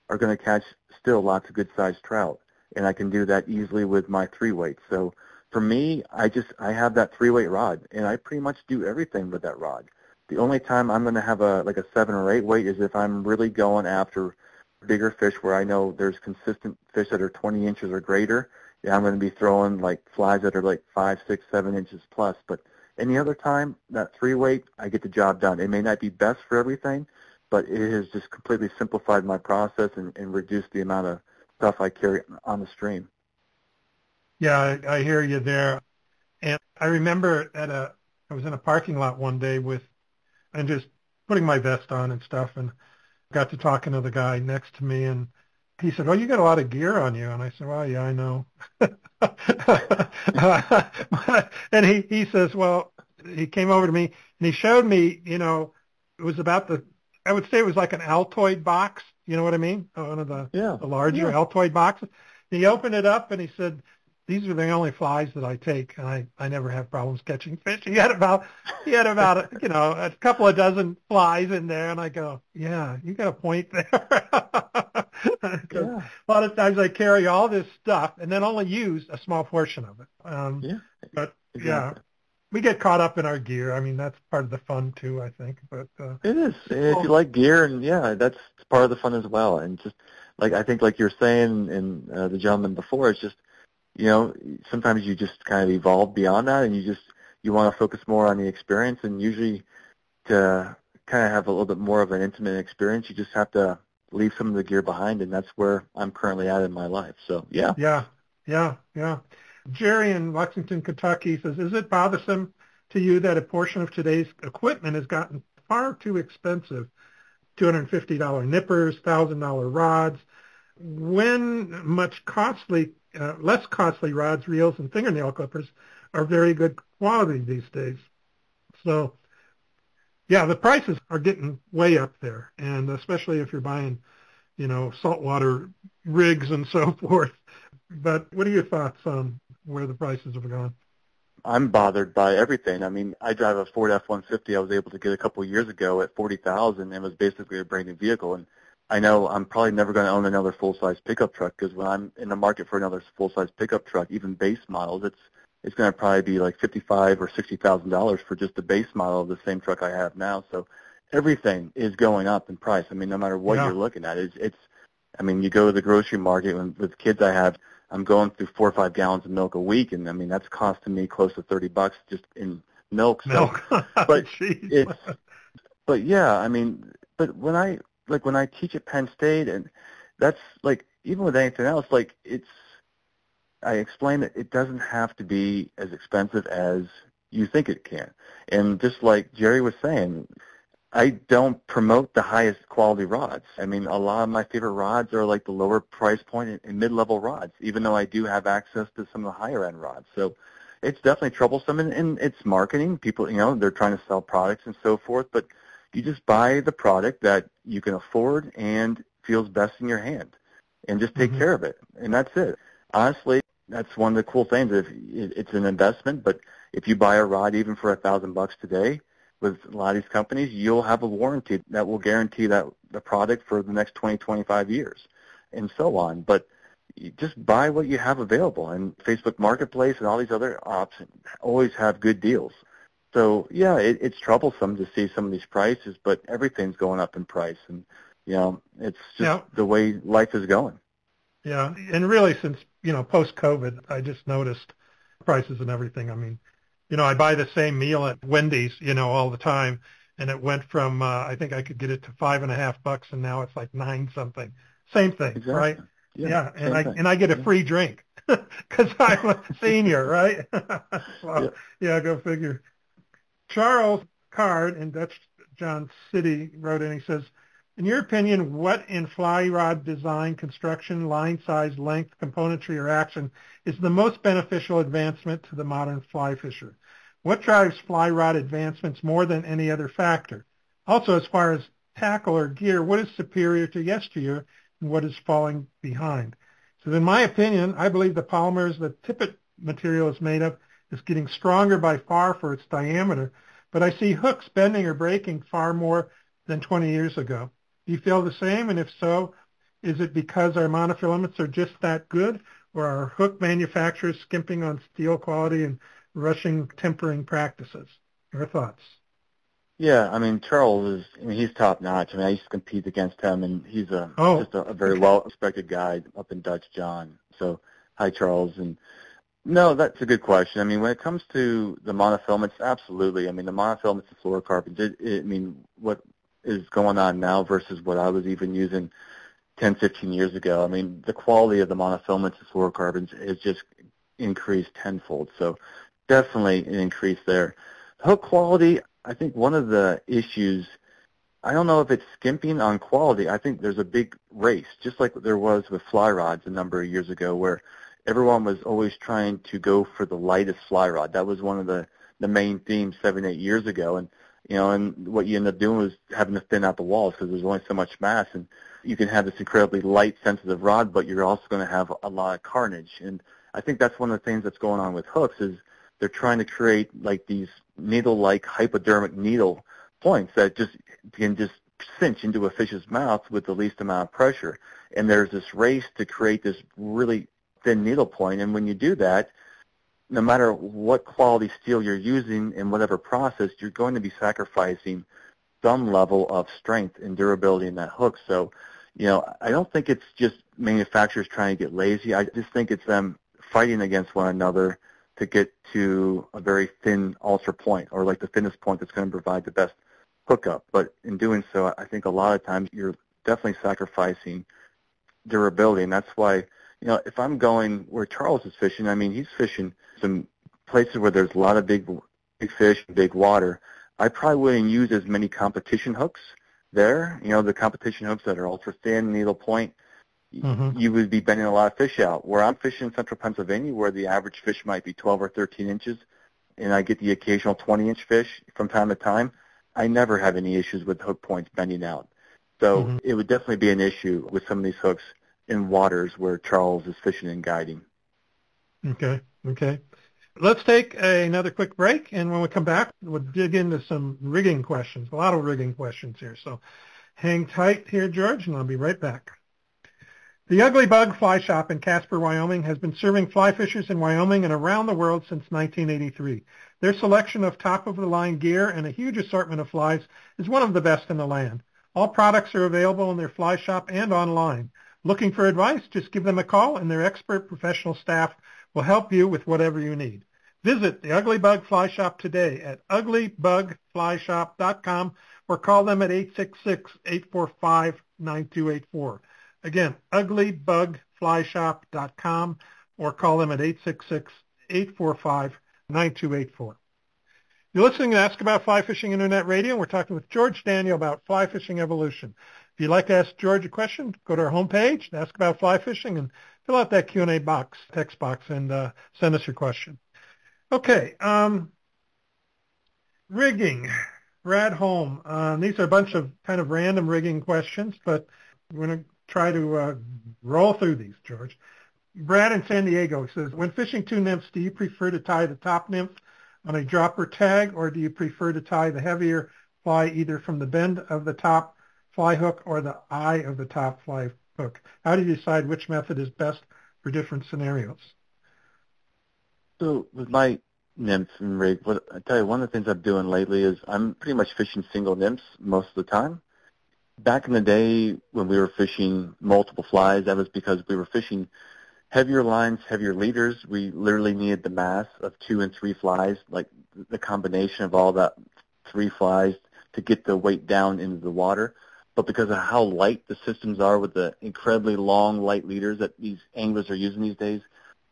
are going to catch still lots of good sized trout. And I can do that easily with my three weight. So for me, I just, I have that three weight rod and I pretty much do everything with that rod. The only time I'm going to have a, like a seven or eight weight is if I'm really going after bigger fish where I know there's consistent fish that are 20 inches or greater. Yeah, I'm going to be throwing like flies that are like five, six, seven inches plus. But any other time, that three weight, I get the job done. It may not be best for everything, but it has just completely simplified my process and, and reduced the amount of stuff I carry on the stream. Yeah, I, I hear you there. And I remember at a, I was in a parking lot one day with, and just putting my vest on and stuff, and got to talking to the guy next to me, and he said, "Oh, you got a lot of gear on you," and I said, "Well, yeah, I know." and he he says, "Well," he came over to me and he showed me, you know, it was about the, I would say it was like an Altoid box. You know what I mean? One of the yeah. the larger yeah. Altoid boxes. And he opened it up and he said, these are the only flies that I take, and I, I never have problems catching fish. He had about he had about you know a couple of dozen flies in there, and I go, yeah, you got a point there. yeah. A lot of times I carry all this stuff and then only use a small portion of it. Um, yeah, but exactly. yeah, we get caught up in our gear. I mean, that's part of the fun too, I think. But uh, it is. If you like gear, and yeah, that's part of the fun as well. And just like I think, like you're saying, and uh, the gentleman before, it's just you know, sometimes you just kind of evolve beyond that and you just, you want to focus more on the experience and usually to kind of have a little bit more of an intimate experience, you just have to leave some of the gear behind and that's where I'm currently at in my life. So yeah. Yeah. Yeah. Yeah. Jerry in Lexington, Kentucky says, is it bothersome to you that a portion of today's equipment has gotten far too expensive? $250 nippers, $1,000 rods, when much costly, uh, less costly rods, reels, and fingernail clippers are very good quality these days. So, yeah, the prices are getting way up there, and especially if you're buying, you know, saltwater rigs and so forth. But what are your thoughts on where the prices have gone? I'm bothered by everything. I mean, I drive a Ford F-150 I was able to get a couple of years ago at 40000 and was basically a brand new vehicle. And I know I'm probably never going to own another full-size pickup truck because when I'm in the market for another full-size pickup truck, even base models, it's it's going to probably be like fifty-five or sixty thousand dollars for just the base model of the same truck I have now. So everything is going up in price. I mean, no matter what yeah. you're looking at, it's it's. I mean, you go to the grocery market and with kids I have, I'm going through four or five gallons of milk a week, and I mean that's costing me close to thirty bucks just in milk. So, milk, but it's, but yeah, I mean, but when I like when I teach at Penn State, and that's like even with anything else, like it's I explain that it doesn't have to be as expensive as you think it can, and just like Jerry was saying, I don't promote the highest quality rods. I mean, a lot of my favorite rods are like the lower price point and mid-level rods, even though I do have access to some of the higher end rods. So it's definitely troublesome and, and it's marketing. People, you know, they're trying to sell products and so forth, but you just buy the product that you can afford and feels best in your hand and just take mm-hmm. care of it. And that's it. Honestly, that's one of the cool things. If it's an investment, but if you buy a rod even for a thousand bucks today, with a lot of these companies, you'll have a warranty that will guarantee that the product for the next 20, 25 years, and so on. But just buy what you have available, and Facebook Marketplace and all these other options always have good deals. So yeah, it, it's troublesome to see some of these prices, but everything's going up in price, and you know it's just yeah. the way life is going. Yeah, and really since you know post COVID, I just noticed prices and everything. I mean, you know, I buy the same meal at Wendy's, you know, all the time, and it went from uh, I think I could get it to five and a half bucks, and now it's like nine something. Same thing, exactly. right? Yeah, yeah and I thing. and I get a free drink because I'm a senior, right? well, yeah. yeah, go figure. Charles Card in Dutch John City wrote in. He says, in your opinion, what in fly rod design, construction, line size, length, componentry, or action is the most beneficial advancement to the modern fly fisher? What drives fly rod advancements more than any other factor? Also, as far as tackle or gear, what is superior to yesteryear and what is falling behind? So in my opinion, I believe the polymers that tippet material is made of is getting stronger by far for its diameter, but I see hooks bending or breaking far more than 20 years ago. Do you feel the same? And if so, is it because our monofilaments are just that good, or are hook manufacturers skimping on steel quality and rushing tempering practices? Your thoughts? Yeah, I mean Charles is I mean he's top notch. I mean I used to compete against him and he's a oh, just a, a very okay. well respected guy up in Dutch John. So hi Charles and no, that's a good question. I mean when it comes to the monofilaments, absolutely. I mean the monofilaments and fluorocarbons, it, it, I mean what is going on now versus what I was even using 10, 15 years ago. I mean, the quality of the monofilaments and fluorocarbons has just increased tenfold. So definitely an increase there. Hook quality, I think one of the issues, I don't know if it's skimping on quality. I think there's a big race, just like there was with fly rods a number of years ago where everyone was always trying to go for the lightest fly rod. That was one of the, the main themes seven, eight years ago. And you know, and what you end up doing is having to thin out the walls because there's only so much mass, and you can have this incredibly light, sensitive rod, but you're also going to have a lot of carnage. And I think that's one of the things that's going on with hooks is they're trying to create like these needle-like hypodermic needle points that just can just cinch into a fish's mouth with the least amount of pressure. And there's this race to create this really thin needle point, and when you do that, no matter what quality steel you're using in whatever process, you're going to be sacrificing some level of strength and durability in that hook. So, you know, I don't think it's just manufacturers trying to get lazy. I just think it's them fighting against one another to get to a very thin ultra point or like the thinnest point that's going to provide the best hookup. But in doing so, I think a lot of times you're definitely sacrificing durability, and that's why you know, if I'm going where Charles is fishing, I mean, he's fishing some places where there's a lot of big big fish, big water, I probably wouldn't use as many competition hooks there. You know, the competition hooks that are ultra thin, needle point, mm-hmm. you would be bending a lot of fish out. Where I'm fishing in central Pennsylvania, where the average fish might be 12 or 13 inches, and I get the occasional 20-inch fish from time to time, I never have any issues with hook points bending out. So mm-hmm. it would definitely be an issue with some of these hooks in waters where Charles is fishing and guiding. Okay, okay. Let's take a, another quick break, and when we come back, we'll dig into some rigging questions, a lot of rigging questions here. So hang tight here, George, and I'll be right back. The Ugly Bug Fly Shop in Casper, Wyoming has been serving fly fishers in Wyoming and around the world since 1983. Their selection of top-of-the-line gear and a huge assortment of flies is one of the best in the land. All products are available in their fly shop and online. Looking for advice? Just give them a call and their expert professional staff will help you with whatever you need. Visit the Ugly Bug Fly Shop today at uglybugflyshop.com or call them at 866-845-9284. Again, uglybugflyshop.com or call them at 866-845-9284. You're listening to Ask About Fly Fishing Internet Radio. We're talking with George Daniel about fly fishing evolution. If you'd like to ask George a question, go to our homepage, Ask About Fly Fishing, and fill out that Q&A box, text box, and uh, send us your question. Okay, um, rigging. Brad home. Uh, these are a bunch of kind of random rigging questions, but we're going to try to uh, roll through these, George. Brad in San Diego says, when fishing two nymphs, do you prefer to tie the top nymph on a dropper tag, or do you prefer to tie the heavier fly either from the bend of the top fly hook or the eye of the top fly hook? How do you decide which method is best for different scenarios? So with my nymphs and rig, what I tell you, one of the things I'm doing lately is I'm pretty much fishing single nymphs most of the time. Back in the day when we were fishing multiple flies, that was because we were fishing heavier lines, heavier leaders. We literally needed the mass of two and three flies, like the combination of all that three flies to get the weight down into the water. But because of how light the systems are with the incredibly long light leaders that these anglers are using these days,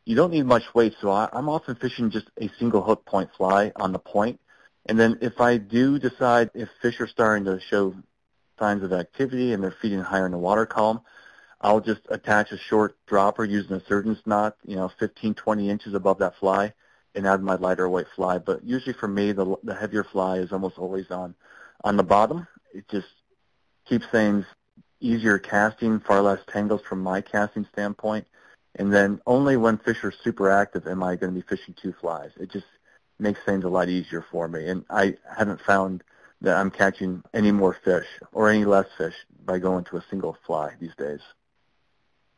you don't need much weight. So I, I'm often fishing just a single hook point fly on the point. And then if I do decide if fish are starting to show signs of activity and they're feeding higher in the water column, I'll just attach a short dropper using a surgeon's knot, you know, 15, 20 inches above that fly and add my lighter weight fly. But usually for me, the, the heavier fly is almost always on, on the bottom. It just keeps things easier casting, far less tangles from my casting standpoint. And then only when fish are super active am I going to be fishing two flies. It just makes things a lot easier for me. And I haven't found that I'm catching any more fish or any less fish by going to a single fly these days.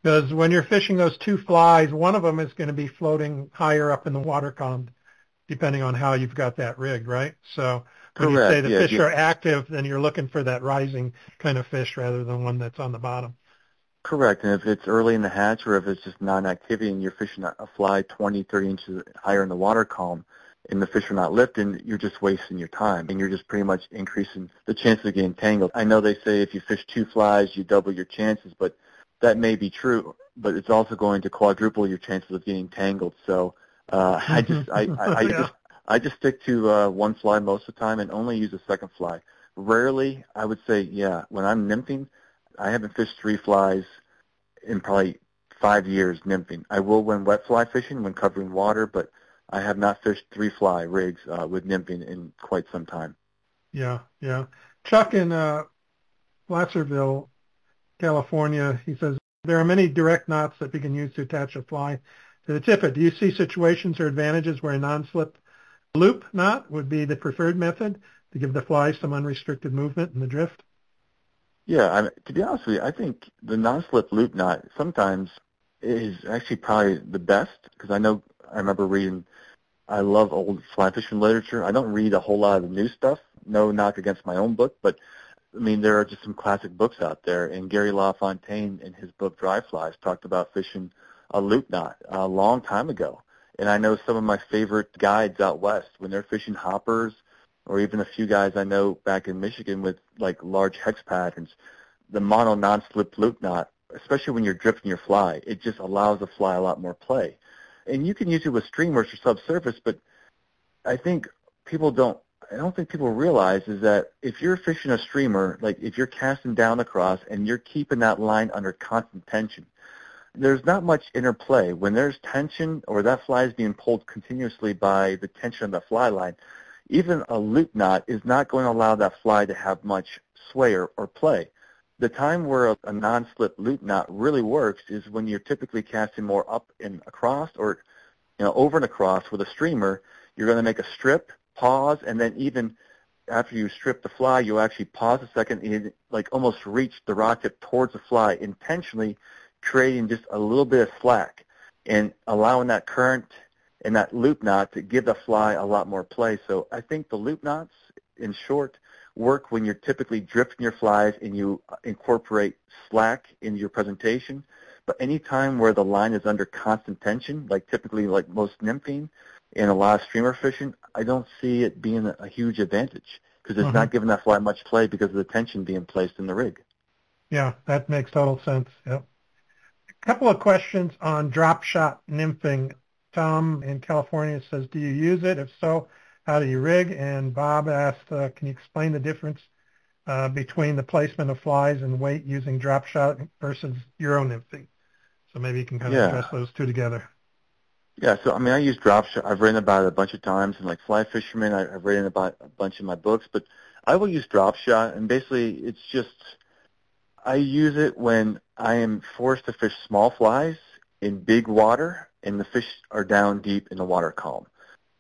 Because when you're fishing those two flies, one of them is going to be floating higher up in the water column, depending on how you've got that rigged, right? So when Correct. you say the yeah, fish yeah. are active, then you're looking for that rising kind of fish rather than one that's on the bottom. Correct. And if it's early in the hatch or if it's just non-activity and you're fishing a fly 20, 30 inches higher in the water column and the fish are not lifting, you're just wasting your time and you're just pretty much increasing the chances of getting tangled. I know they say if you fish two flies, you double your chances, but that may be true, but it's also going to quadruple your chances of getting tangled. So uh, I just I, I, I yeah. just I just stick to uh, one fly most of the time and only use a second fly. Rarely, I would say, yeah, when I'm nymphing, I haven't fished three flies in probably five years nymphing. I will when wet fly fishing when covering water, but I have not fished three fly rigs uh, with nymphing in quite some time. Yeah, yeah. Chuck in uh, Placerville, California, he says there are many direct knots that we can use to attach a fly to the tippet. Do you see situations or advantages where a non-slip loop knot would be the preferred method to give the fly some unrestricted movement in the drift? Yeah, I mean, to be honest with you, I think the non-slip loop knot sometimes is actually probably the best because I know I remember reading. I love old fly fishing literature. I don't read a whole lot of the new stuff. No knock against my own book, but I mean there are just some classic books out there. And Gary LaFontaine, in his book Dry Flies, talked about fishing a loop knot a long time ago. And I know some of my favorite guides out west when they're fishing hoppers or even a few guys I know back in Michigan with like large hex patterns, the mono non-slip loop knot, especially when you're drifting your fly, it just allows the fly a lot more play. And you can use it with streamers or subsurface, but I think people don't I don't think people realize is that if you're fishing a streamer, like if you're casting down across and you're keeping that line under constant tension, there's not much interplay. When there's tension or that fly is being pulled continuously by the tension of the fly line, even a loop knot is not going to allow that fly to have much sway or, or play. The time where a, a non-slip loop knot really works is when you're typically casting more up and across or you know over and across with a streamer. You're going to make a strip, pause, and then even after you strip the fly, you actually pause a second and like almost reach the rod tip towards the fly intentionally creating just a little bit of slack and allowing that current and that loop knot to give the fly a lot more play. So I think the loop knots, in short, work when you're typically drifting your flies and you incorporate slack in your presentation. But any time where the line is under constant tension, like typically like most nymphing and a lot of streamer fishing, I don't see it being a huge advantage because it's mm-hmm. not giving that fly much play because of the tension being placed in the rig. Yeah, that makes total sense. Yep couple of questions on drop shot nymphing. Tom in California says, do you use it? If so, how do you rig? And Bob asked, uh, can you explain the difference uh, between the placement of flies and weight using drop shot versus Euro nymphing? So maybe you can kind of yeah. address those two together. Yeah, so I mean, I use drop shot. I've written about it a bunch of times, and like fly fishermen, I, I've written about a bunch in my books. But I will use drop shot, and basically, it's just I use it when I am forced to fish small flies in big water and the fish are down deep in the water column.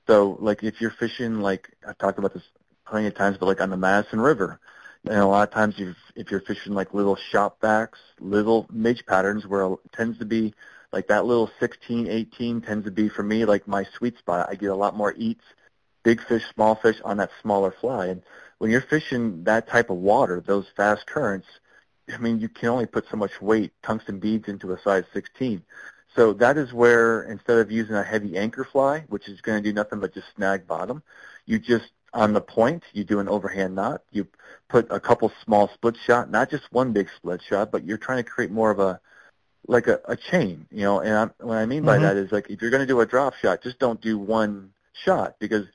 So like if you're fishing like I've talked about this plenty of times, but like on the Madison River, and a lot of times you if you're fishing like little Shop Vacs, little midge patterns where it tends to be like that little 16, 18 tends to be for me like my sweet spot. I get a lot more eats, big fish, small fish on that smaller fly. And when you're fishing that type of water, those fast currents, I mean, you can only put so much weight, tungsten beads, into a size 16. So that is where instead of using a heavy anchor fly, which is going to do nothing but just snag bottom, you just on the point, you do an overhand knot. You put a couple small split shot, not just one big split shot, but you're trying to create more of a like a, a chain, you know. And I'm, what I mean by mm-hmm. that is like if you're going to do a drop shot, just don't do one shot because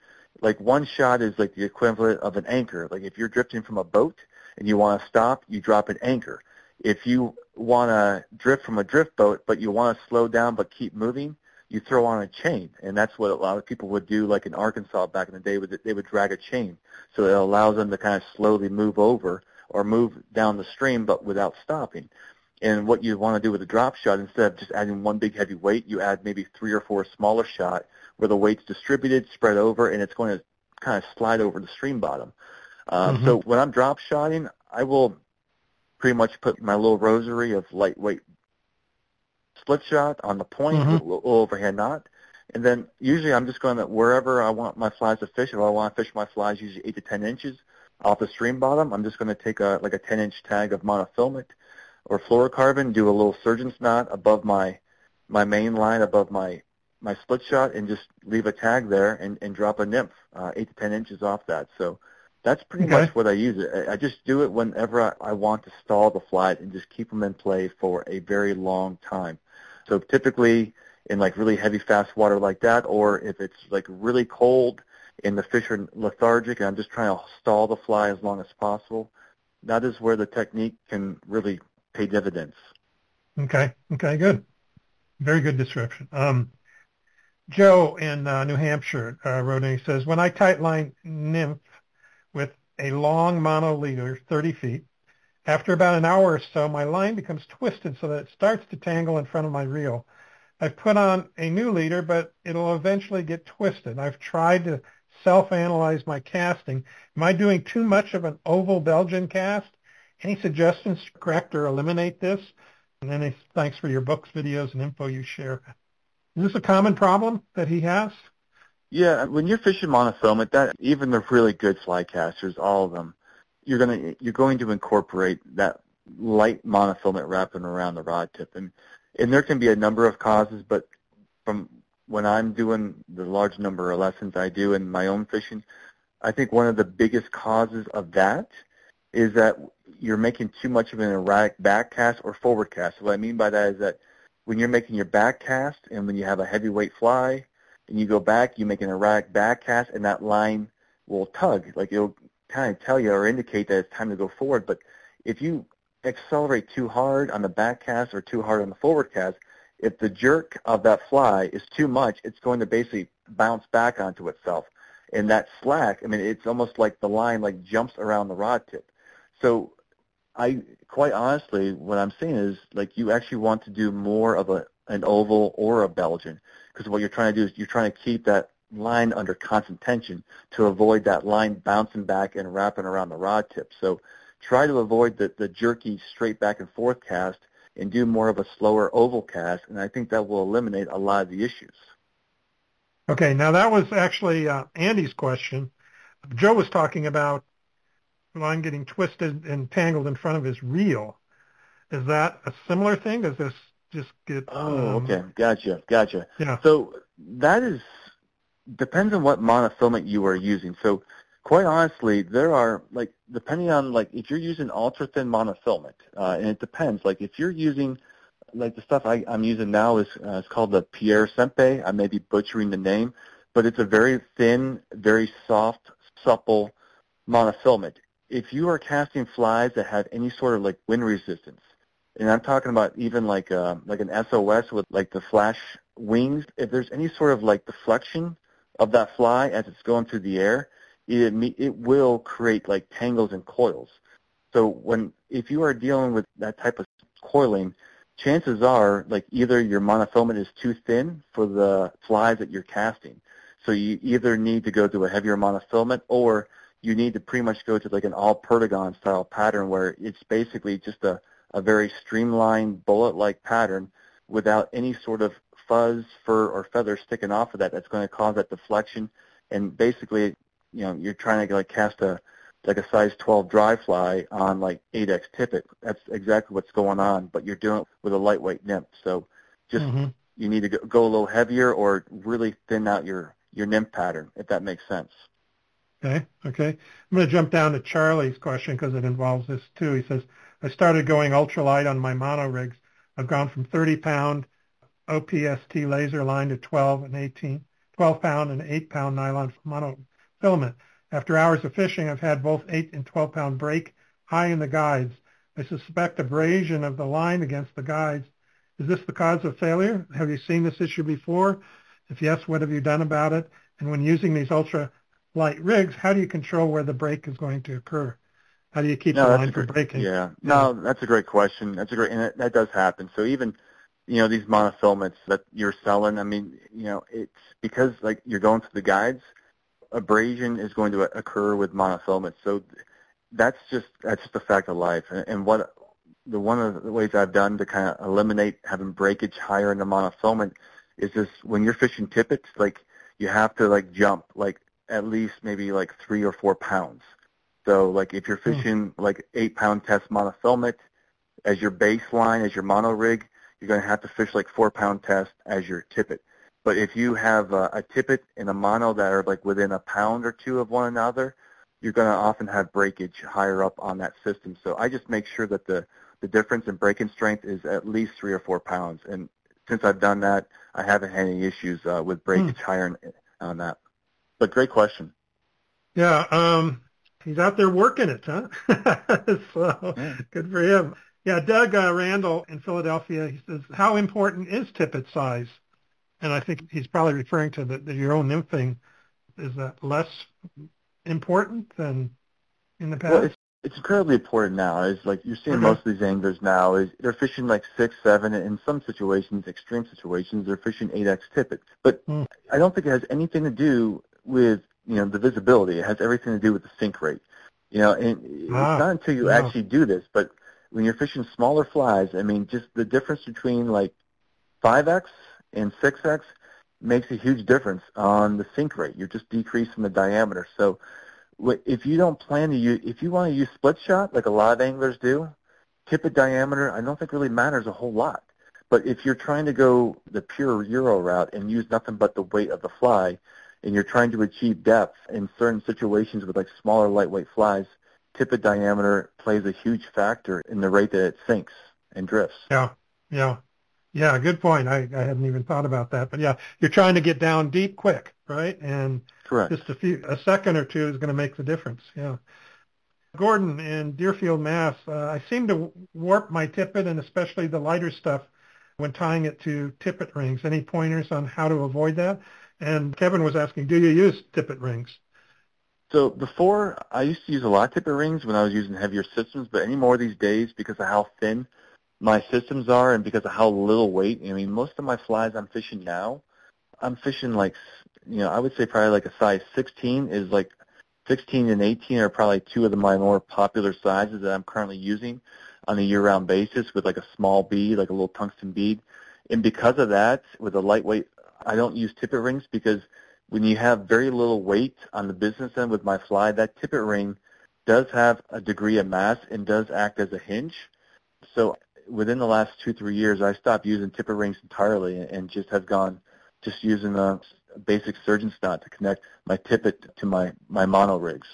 like one shot is like the equivalent of an anchor. Like if you're drifting from a boat, and you want to stop, you drop an anchor. If you want to drift from a drift boat, but you want to slow down but keep moving, you throw on a chain, and that's what a lot of people would do. Like in Arkansas back in the day, they would drag a chain, so it allows them to kind of slowly move over or move down the stream, but without stopping. And what you want to do with a drop shot, instead of just adding one big heavy weight, you add maybe three or four smaller shot where the weight's distributed, spread over, and it's going to kind of slide over the stream bottom. Um, mm-hmm. So when I'm drop shotting, I will pretty much put my little rosary of lightweight split shot on the point, mm-hmm. a little overhand knot, and then usually I'm just going to wherever I want my flies to fish. If I want to fish my flies usually eight to ten inches off the stream bottom, I'm just going to take a like a 10 inch tag of monofilament or fluorocarbon, do a little surgeon's knot above my my main line above my my split shot, and just leave a tag there and, and drop a nymph uh, eight to ten inches off that. So that's pretty okay. much what I use it. I just do it whenever I, I want to stall the flight and just keep them in play for a very long time. So typically in like really heavy fast water like that, or if it's like really cold and the fish are lethargic and I'm just trying to stall the fly as long as possible, that is where the technique can really pay dividends. Okay. Okay. Good. Very good description. Um, Joe in uh, New Hampshire uh, wrote in. He says, "When I tightline nymph a long mono leader, 30 feet. After about an hour or so, my line becomes twisted so that it starts to tangle in front of my reel. I've put on a new leader, but it'll eventually get twisted. I've tried to self-analyze my casting. Am I doing too much of an oval Belgian cast? Any suggestions to correct or eliminate this? And thanks for your books, videos, and info you share. Is this a common problem that he has? Yeah, when you're fishing monofilament, that even the really good fly casters, all of them, you're gonna you're going to incorporate that light monofilament wrapping around the rod tip, and and there can be a number of causes, but from when I'm doing the large number of lessons I do in my own fishing, I think one of the biggest causes of that is that you're making too much of an erratic back cast or forward cast. So what I mean by that is that when you're making your back cast and when you have a heavyweight fly, and you go back, you make an erratic back cast, and that line will tug, like it'll kind of tell you or indicate that it's time to go forward. But if you accelerate too hard on the back cast or too hard on the forward cast, if the jerk of that fly is too much, it's going to basically bounce back onto itself. And that slack, I mean, it's almost like the line like jumps around the rod tip. So I quite honestly, what I'm saying is like you actually want to do more of a an oval or a Belgian because what you're trying to do is you're trying to keep that line under constant tension to avoid that line bouncing back and wrapping around the rod tip. So try to avoid the, the jerky straight back and forth cast and do more of a slower oval cast, and I think that will eliminate a lot of the issues. Okay, now that was actually uh, Andy's question. Joe was talking about line getting twisted and tangled in front of his reel. Is that a similar thing? Does this just get? Oh, um, okay, gotcha, gotcha. Yeah. So that is depends on what monofilament you are using. So quite honestly, there are like depending on like if you're using ultra thin monofilament, uh, and it depends. Like if you're using like the stuff I, I'm using now is uh, it's called the Pierre Sempe. I may be butchering the name, but it's a very thin, very soft, supple monofilament. If you are casting flies that have any sort of like wind resistance, and I'm talking about even like uh, like an SOS with like the flash wings, if there's any sort of like deflection of that fly as it's going through the air, it it will create like tangles and coils. So when if you are dealing with that type of coiling, chances are like either your monofilament is too thin for the flies that you're casting. So you either need to go to a heavier monofilament or you need to pretty much go to like an all perdigon style pattern where it's basically just a, a very streamlined bullet-like pattern without any sort of fuzz, fur, or feather sticking off of that that's going to cause that deflection. And basically, you know, you're trying to like cast a like a size 12 dry fly on like 8x tippet. That's exactly what's going on, but you're doing it with a lightweight nymph. So just mm-hmm. you need to go, go a little heavier or really thin out your your nymph pattern, if that makes sense. Okay, okay. I'm going to jump down to Charlie's question because it involves this too. He says, I started going ultralight on my mono rigs. I've gone from 30 pound OPST Lazar line to 12 and 18, 12 pound and 8 pound nylon monofilament. After hours of fishing, I've had both 8 and 12 pound break high in the guides. I suspect abrasion of the line against the guides. Is this the cause of failure? Have you seen this issue before? If yes, what have you done about it? And when using these ultra light rigs, how do you control where the break is going to occur? How do you keep no, the line from breaking? Yeah, no, that's a great question. That's a great, and it, that does happen. So even, you know, these monofilaments that you're selling, I mean, you know, it's because like you're going through the guides, abrasion is going to occur with monofilaments. So that's just that's just a fact of life. And, and what the one of the ways I've done to kind of eliminate having breakage higher in the monofilament is just when you're fishing tippets, like you have to like jump like at least maybe like three or four pounds. So like if you're hmm. fishing mm. like eight pound test monofilament as your baseline, as your mono rig, you're going to have to fish like four pound test as your tippet. But if you have a, a tippet and a mono that are like within a pound or two of one another, you're going to often have breakage higher up on that system. So I just make sure that the, the difference in breaking strength is at least three or four pounds. And since I've done that, I haven't had any issues uh, with breakage hmm. higher on that. But great question. Yeah, um, he's out there working it, huh? so yeah. good for him. Yeah, Doug uh, Randall in Philadelphia, he says, how important is tippet size? And I think he's probably referring to the, the Euro nymphing. Is that less important than in the past? Well, it's, it's incredibly important now. It's like you're seeing okay. most of these anglers now is they're fishing like six, seven, in some situations, extreme situations, they're fishing 8x tippet. But mm. I don't think it has anything to do with you know the visibility. It has everything to do with the sink rate. You know, and ah, it's not until you actually do this, but when you're fishing smaller flies, I mean, just the difference between like 5x and 6x makes a huge difference on the sink rate. You're just decreasing the diameter. So if you don't plan to use, if you want to use split shot like a lot of anglers do, tippet diameter I don't think really matters a whole lot. But if you're trying to go the pure Euro route and use nothing but the weight of the fly, and you're trying to achieve depth in certain situations with like smaller lightweight flies, tippet diameter plays a huge factor in the rate that it sinks and drifts. Yeah, yeah, yeah. Good point. I, I hadn't even thought about that, but yeah, you're trying to get down deep quick. right? And Correct. just a few, a second or two is going to make the difference. Yeah. Gordon in Deerfield, Mass. Uh, I seem to warp my tippet and especially the lighter stuff when tying it to tippet rings. Any pointers on how to avoid that? And Kevin was asking, do you use tippet rings? So before, I used to use a lot of tippet rings when I was using heavier systems, but anymore these days, because of how thin my systems are and because of how little weight, I mean, most of my flies I'm fishing now, I'm fishing like, you know, I would say probably like a size 16 is like 16 and 18 are probably two of the my more popular sizes that I'm currently using on a year-round basis with like a small bead, like a little tungsten bead. And because of that, with a lightweight, I don't use tippet rings because when you have very little weight on the business end with my fly, that tippet ring does have a degree of mass and does act as a hinge. So within the last two, three years, I stopped using tippet rings entirely and just have gone just using a basic surgeon knot to connect my tippet to my, my mono rigs.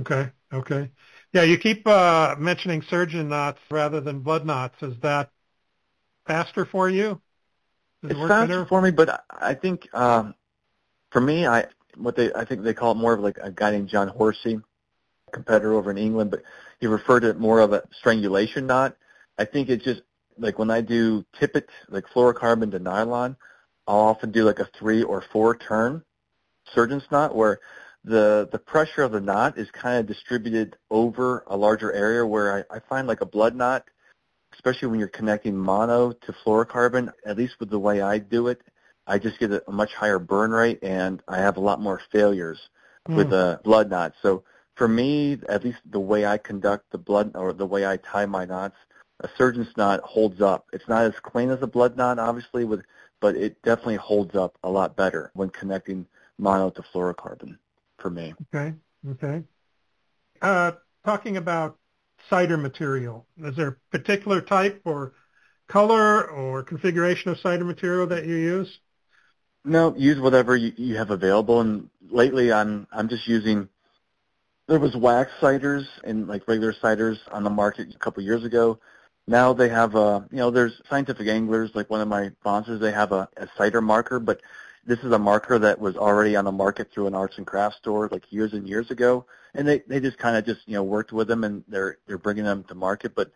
Okay, okay. Yeah, you keep uh, mentioning surgeon knots rather than blood knots. Is that faster for you? Does it's it faster better? for me, but I think um, for me, I what they I think they call it more of like a guy named John Horsey, competitor over in England, but he referred to it more of a strangulation knot. I think it's just like when I do tippet, like fluorocarbon to nylon, I'll often do like a three or four turn surgeon's knot where the the pressure of the knot is kind of distributed over a larger area where I, I find like a blood knot, especially when you're connecting mono to fluorocarbon, at least with the way I do it, I just get a, much higher burn rate and I have a lot more failures mm. with a blood knot. So for me, at least the way I conduct the blood or the way I tie my knots, a surgeon's knot holds up. It's not as clean as a blood knot, obviously, with but it definitely holds up a lot better when connecting mono to fluorocarbon for me. Okay. Okay. Uh, talking about sighter material, is there a particular type or color or configuration of sighter material that you use? No, use whatever you, you have available. And lately, I'm I'm just using. There was wax sighters and like regular sighters on the market a couple years ago. Now they have a, you know, there's scientific anglers like one of my sponsors. They have a, a sighter marker, but this is a marker that was already on the market through an arts and crafts store like years and years ago, and they they just kind of just you know worked with them and they're they're bringing them to market. But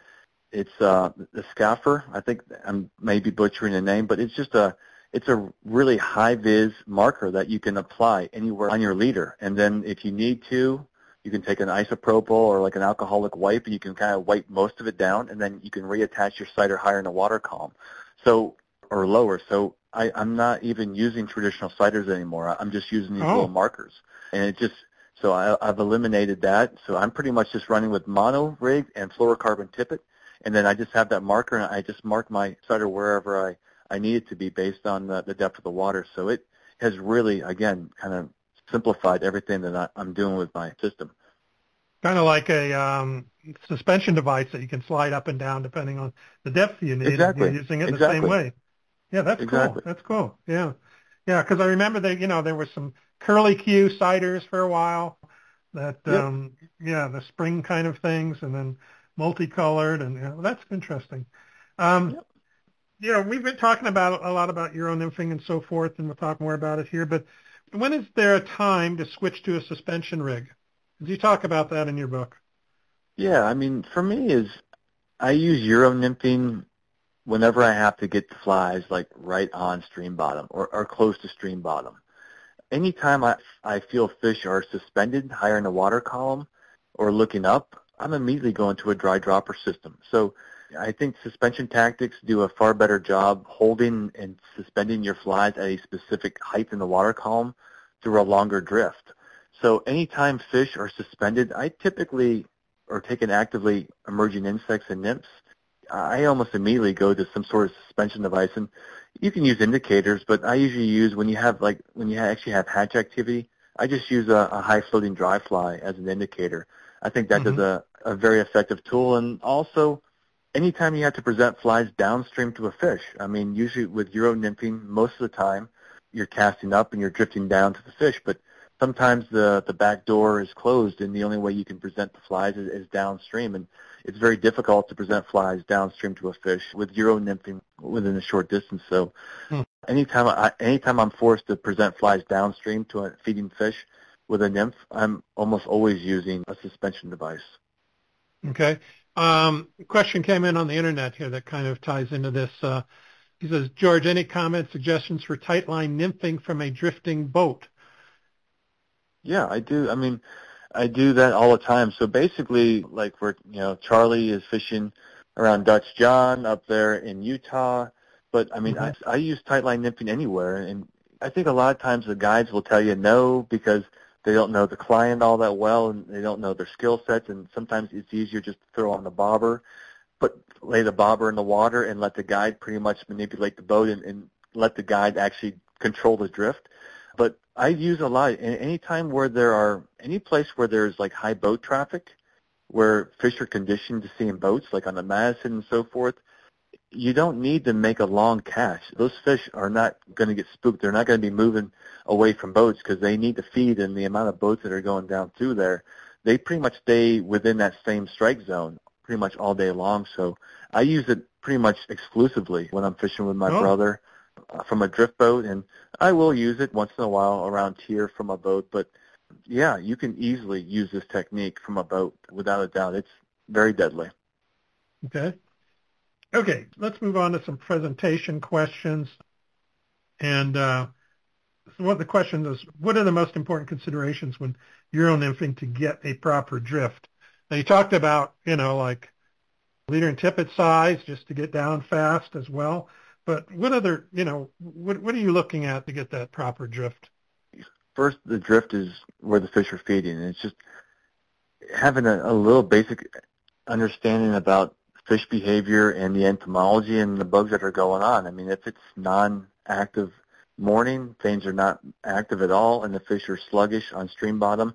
it's uh, the Scapher. I think I'm maybe butchering the name, but it's just a it's a really high vis marker that you can apply anywhere on your leader, and then if you need to, you can take an isopropyl or like an alcoholic wipe, and you can kind of wipe most of it down, and then you can reattach your sighter higher in a water column. So or lower. So I, I'm not even using traditional sighters anymore. I'm just using these oh. little markers, and it just so I, I've eliminated that. So I'm pretty much just running with mono rig and fluorocarbon tippet, and then I just have that marker, and I just mark my sighter wherever I I need it to be based on the, the depth of the water. So it has really, again, kind of simplified everything that I, I'm doing with my system. Kind of like a um, suspension device that you can slide up and down depending on the depth you need. Exactly. You're using it exactly. the same way. Yeah, that's exactly. cool. That's cool. Yeah, yeah. Because I remember that you know there were some curly Q sighters for a while. That yep. um, yeah, the spring kind of things, and then multicolored, and yeah, well, that's interesting. Um, yep. You know, we've been talking about a lot about Euro nymphing and so forth, and we'll talk more about it here. But when is there a time to switch to a suspension rig? Do you talk about that in your book? Yeah, I mean, for me is I use Euro nymphing whenever I have to get flies like right on stream bottom or, or close to stream bottom. Anytime I, I feel fish are suspended higher in the water column or looking up, I'm immediately going to a dry dropper system. So I think suspension tactics do a far better job holding and suspending your flies at a specific height in the water column through a longer drift. So anytime fish are suspended, I typically take an actively emerging insects and nymphs I almost immediately go to some sort of suspension device, and you can use indicators, but I usually use when you have like when you actually have hatch activity. I just use a, a high floating dry fly as an indicator. I think that mm-hmm. does a, a very effective tool, and also anytime you have to present flies downstream to a fish. I mean, usually with Euro nymphing, most of the time you're casting up and you're drifting down to the fish, but sometimes the the back door is closed and the only way you can present the flies is, is downstream and it's very difficult to present flies downstream to a fish with euro nymphing within a short distance so hmm. anytime I anytime I'm forced to present flies downstream to a feeding fish with a nymph I'm almost always using a suspension device okay um question came in on the internet here that kind of ties into this uh he says, George, any comments, suggestions for tight line nymphing from a drifting boat? Yeah, I do. I mean, I do that all the time. So basically, like we're, you know, Charlie is fishing around Dutch John up there in Utah. But I mean, mm-hmm. I, I use tight line nymphing anywhere, and I think a lot of times the guides will tell you no because they don't know the client all that well, and they don't know their skill sets, and sometimes it's easier just to throw on the bobber, but lay the bobber in the water and let the guide pretty much manipulate the boat and, and let the guide actually control the drift. But I use a lot. Any time where there are any place where there's like high boat traffic, where fish are conditioned to see in boats, like on the Madison and so forth, you don't need to make a long cast. Those fish are not going to get spooked. They're not going to be moving away from boats because they need to feed, and the amount of boats that are going down through there, they pretty much stay within that same strike zone pretty much all day long. So I use it pretty much exclusively when I'm fishing with my oh. brother from a drift boat, and I will use it once in a while around here from a boat. But yeah, you can easily use this technique from a boat without a doubt. It's very deadly. Okay. Okay, let's move on to some presentation questions. And uh, so what the question is, what are the most important considerations when Euro nymphing to get a proper drift? Now you talked about, you know, like leader and tippet size just to get down fast as well. But what other, you know, what what are you looking at to get that proper drift? First, the drift is where the fish are feeding. It's just having a, a little basic understanding about fish behavior and the entomology and the bugs that are going on. I mean, if it's non-active morning, things are not active at all, and the fish are sluggish on stream bottom,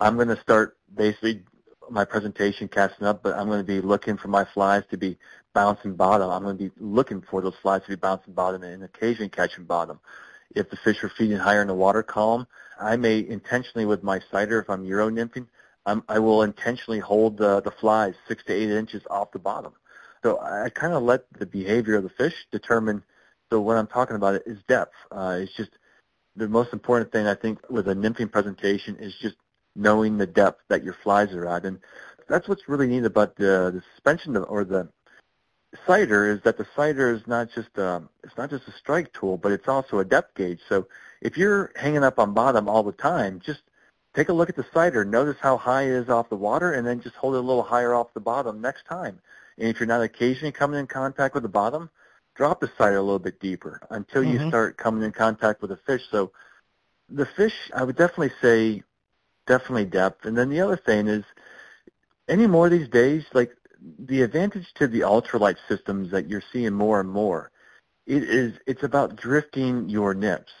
I'm going to start basically my presentation casting up, but I'm going to be looking for my flies to be bouncing bottom. I'm going to be looking for those flies to be bouncing bottom and occasionally catching bottom. If the fish are feeding higher in the water column, I may intentionally with my sighter, if I'm Euro nymphing, I'm, I will intentionally hold the, the flies six to eight inches off the bottom. So I kind of let the behavior of the fish determine. So what I'm talking about is depth. Uh, it's just the most important thing I think with a nymphing presentation is just knowing the depth that your flies are at. And that's what's really neat about the, the suspension or the sighter is that the sighter is not just a, um, it's not just a strike tool, but it's also a depth gauge. So if you're hanging up on bottom all the time, just take a look at the sighter, notice how high it is off the water, and then just hold it a little higher off the bottom next time. And if you're not occasionally coming in contact with the bottom, drop the sighter a little bit deeper until mm-hmm. you start coming in contact with the fish. So the fish, I would definitely say definitely depth. And then the other thing is, anymore these days, like the advantage to the ultralight systems that you're seeing more and more, it is it's about drifting your nymphs.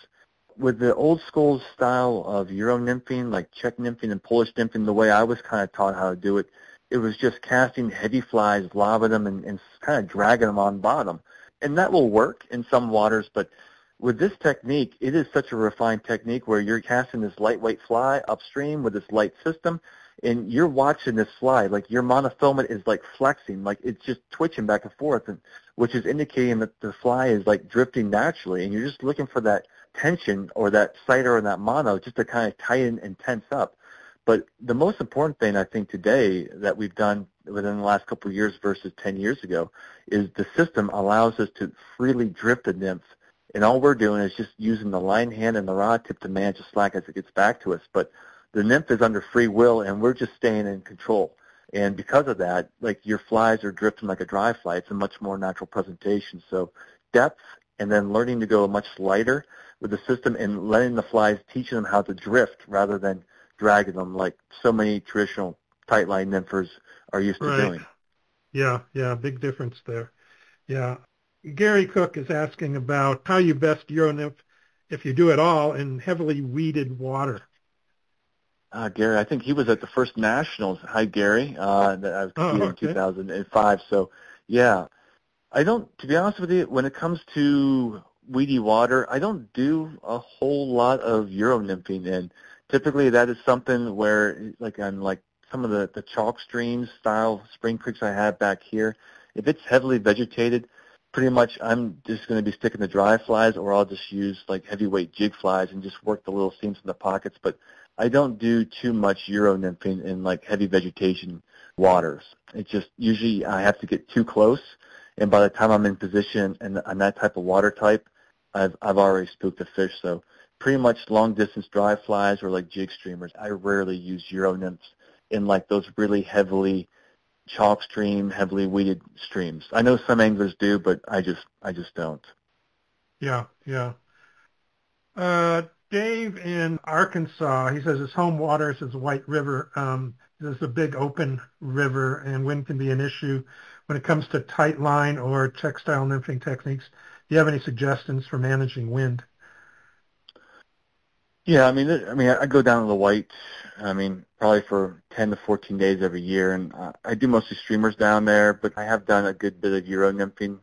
With the old school style of Euro nymphing, like Czech nymphing and Polish nymphing, the way I was kind of taught how to do it, it was just casting heavy flies, lobbing them, and, and kind of dragging them on bottom. And that will work in some waters, but with this technique, it is such a refined technique where you're casting this lightweight fly upstream with this light system, and you're watching this fly like your monofilament is like flexing, like it's just twitching back and forth, and which is indicating that the fly is like drifting naturally, and you're just looking for that tension or that sighter or that mono just to kind of tighten and tense up. But the most important thing I think today that we've done within the last couple of years versus 10 years ago is the system allows us to freely drift a nymph and all we're doing is just using the line hand and the rod tip to manage the slack as it gets back to us. But the nymph is under free will, and we're just staying in control. And because of that, like your flies are drifting like a dry fly. It's a much more natural presentation. So depth and then learning to go much lighter with the system and letting the flies, teaching them how to drift rather than dragging them like so many traditional tight line nymphers are used to right. doing. Yeah, yeah, big difference there. Yeah, Gary Cook is asking about how you best Euronymph, if you do at all, in heavily weeded water. Uh, Gary, I think he was at the first nationals. Hi, Gary. Uh, that I was competing oh, okay. in 2005. So, yeah, I don't. To be honest with you, when it comes to weedy water, I don't do a whole lot of Euro nymphing. And typically that is something where, like on like some of the, the chalk streams style spring creeks I have back here, if it's heavily vegetated, pretty much I'm just going to be sticking the dry flies or I'll just use like heavyweight jig flies and just work the little seams in the pockets. But I don't do too much Euro nymphing in like heavy vegetation waters. It's just usually I have to get too close and by the time I'm in position and on that type of water type, I've, I've already spooked the fish. So pretty much long distance dry flies or like jig streamers. I rarely use Euro nymphs in like those really heavily chalk stream, heavily weeded streams. I know some anglers do, but I just I just don't. Yeah, yeah. Uh, Dave in Arkansas, he says his home waters is White River. Um, a big open river, and wind can be an issue when it comes to tight line or tactile nymphing techniques. Do you have any suggestions for managing wind? Yeah, I mean, I mean, I go down to the white. I mean, probably for 10 to 14 days every year, and uh, I do mostly streamers down there. But I have done a good bit of euro nymphing.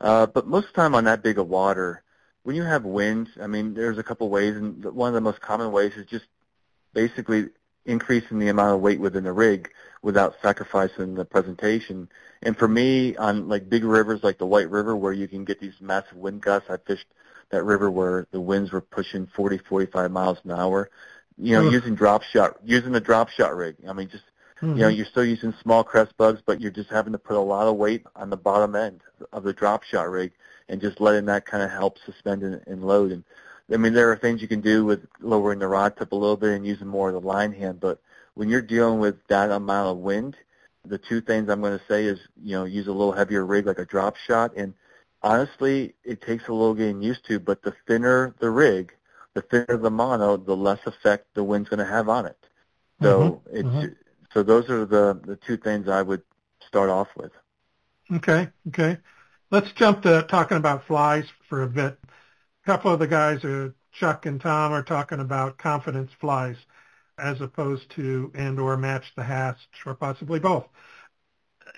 Uh, but most of the time on that big of water, when you have winds, I mean, there's a couple ways, and one of the most common ways is just basically increasing the amount of weight within the rig without sacrificing the presentation. And for me, on like big rivers like the White River, where you can get these massive wind gusts, I fished that river where the winds were pushing 40, 45 miles an hour. You know, using drop shot, using the drop shot rig. I mean, just mm-hmm. you know, you're still using small crest bugs, but you're just having to put a lot of weight on the bottom end of the drop shot rig, and just letting that kind of help suspend and, and load. And I mean, there are things you can do with lowering the rod tip a little bit and using more of the line hand, but when you're dealing with that amount of wind, the two things I'm going to say is, you know, use a little heavier rig like a drop shot and honestly, it takes a little getting used to, but the thinner the rig, the thinner the mono, the less effect the wind's going to have on it. So mm-hmm. it's mm-hmm. so those are the the two things I would start off with. Okay, okay. Let's jump to talking about flies for a bit. A couple of the guys, are, Chuck and Tom, are talking about confidence flies as opposed to and or match the hatch or possibly both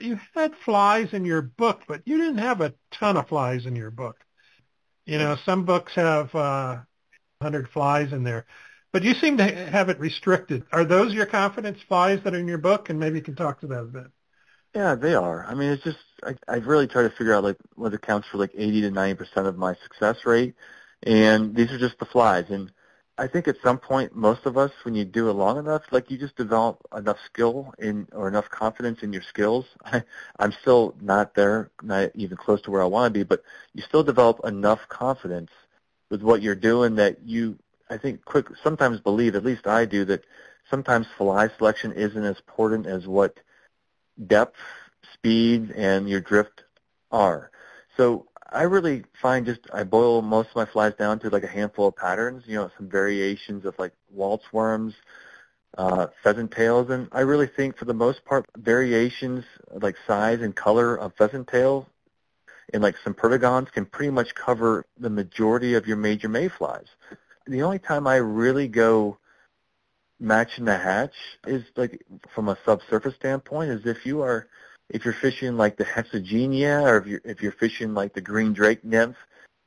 you had flies in your book, but you didn't have a ton of flies in your book. You know, some books have uh, 100 flies in there, but you seem to have it restricted. Are those your confidence flies that are in your book? And maybe you can talk to that a bit. Yeah, they are. I mean, it's just I, I've really tried to figure out like what accounts for like 80 to 90 percent of my success rate, and these are just the flies. And I think at some point, most of us, when you do it long enough, like you just develop enough skill in or enough confidence in your skills. I, I'm still not there, not even close to where I want to be, but you still develop enough confidence with what you're doing that you, I think, quick sometimes believe, at least I do, that sometimes fly selection isn't as important as what depth, speed, and your drift are. So I really find just I boil most of my flies down to like a handful of patterns. You know, some variations of like Walt's worms, uh, pheasant tails, and I really think for the most part variations like size and color of pheasant tail and like some perdigons can pretty much cover the majority of your major mayflies. The only time I really go matching the hatch is like from a subsurface standpoint is if you are if you're fishing like the Hexagenia or if you're, if you're fishing like the green drake nymph,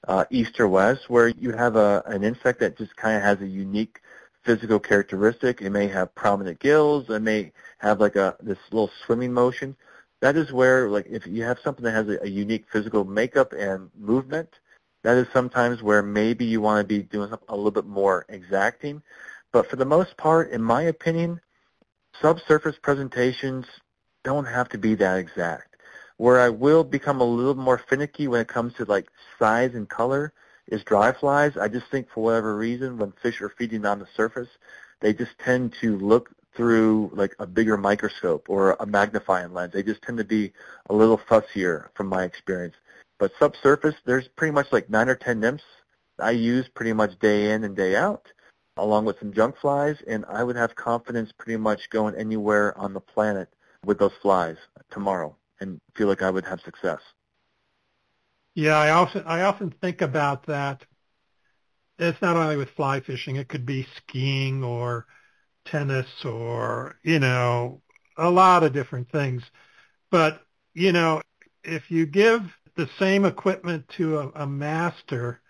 uh, east or west, where you have a, an insect that just kind of has a unique physical characteristic. It may have prominent gills. It may have like a this little swimming motion. That is where, like, if you have something that has a, a unique physical makeup and movement, that is sometimes where maybe you want to be doing something a little bit more exacting. But for the most part, in my opinion, subsurface presentations don't have to be that exact. Where I will become a little more finicky when it comes to like size and color is dry flies. I just think for whatever reason when fish are feeding on the surface, they just tend to look through like a bigger microscope or a magnifying lens. They just tend to be a little fussier from my experience. But subsurface, there's pretty much like nine or ten nymphs I use pretty much day in and day out, along with some junk flies, and I would have confidence pretty much going anywhere on the planet with those flies tomorrow and feel like I would have success. Yeah, I often I often think about that. It's not only with fly fishing; it could be skiing or tennis or you know a lot of different things. But you know, if you give the same equipment to a, a master,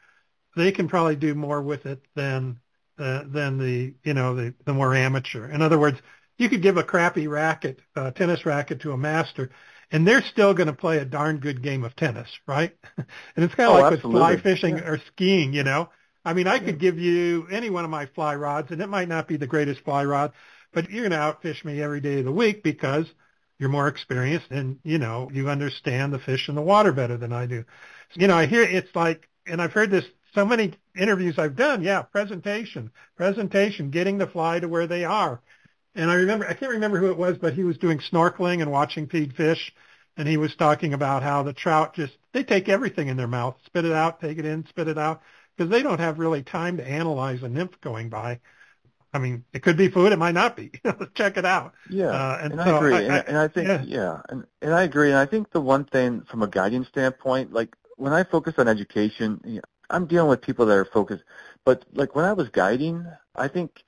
they can probably do more with it than uh, than the you know the the more amateur. In other words, you could give a crappy racket, uh, tennis racket, to a master, and they're still going to play a darn good game of tennis, right? and it's kind of oh, like absolutely. with fly fishing yeah. or skiing, you know. I mean, I yeah. could give you any one of my fly rods, and it might not be the greatest fly rod, but you're going to outfish me every day of the week because you're more experienced and you know you understand the fish in the water better than I do. You know, I hear it's like, and I've heard this so many interviews I've done. Yeah, presentation, presentation, getting the fly to where they are. And I remember, I can't remember who it was, but he was doing snorkeling and watching feed fish, and he was talking about how the trout just they take everything in their mouth, spit it out, take it in, spit it out, because they don't have really time to analyze a nymph going by. I mean, it could be food, it might not be. Check it out. Yeah, uh, and, and, I so agree, I, and, I, and I think yeah. yeah, and and I agree, and I think the one thing from a guiding standpoint, like when I focus on education, I'm dealing with people that are focused, but like when I was guiding, I think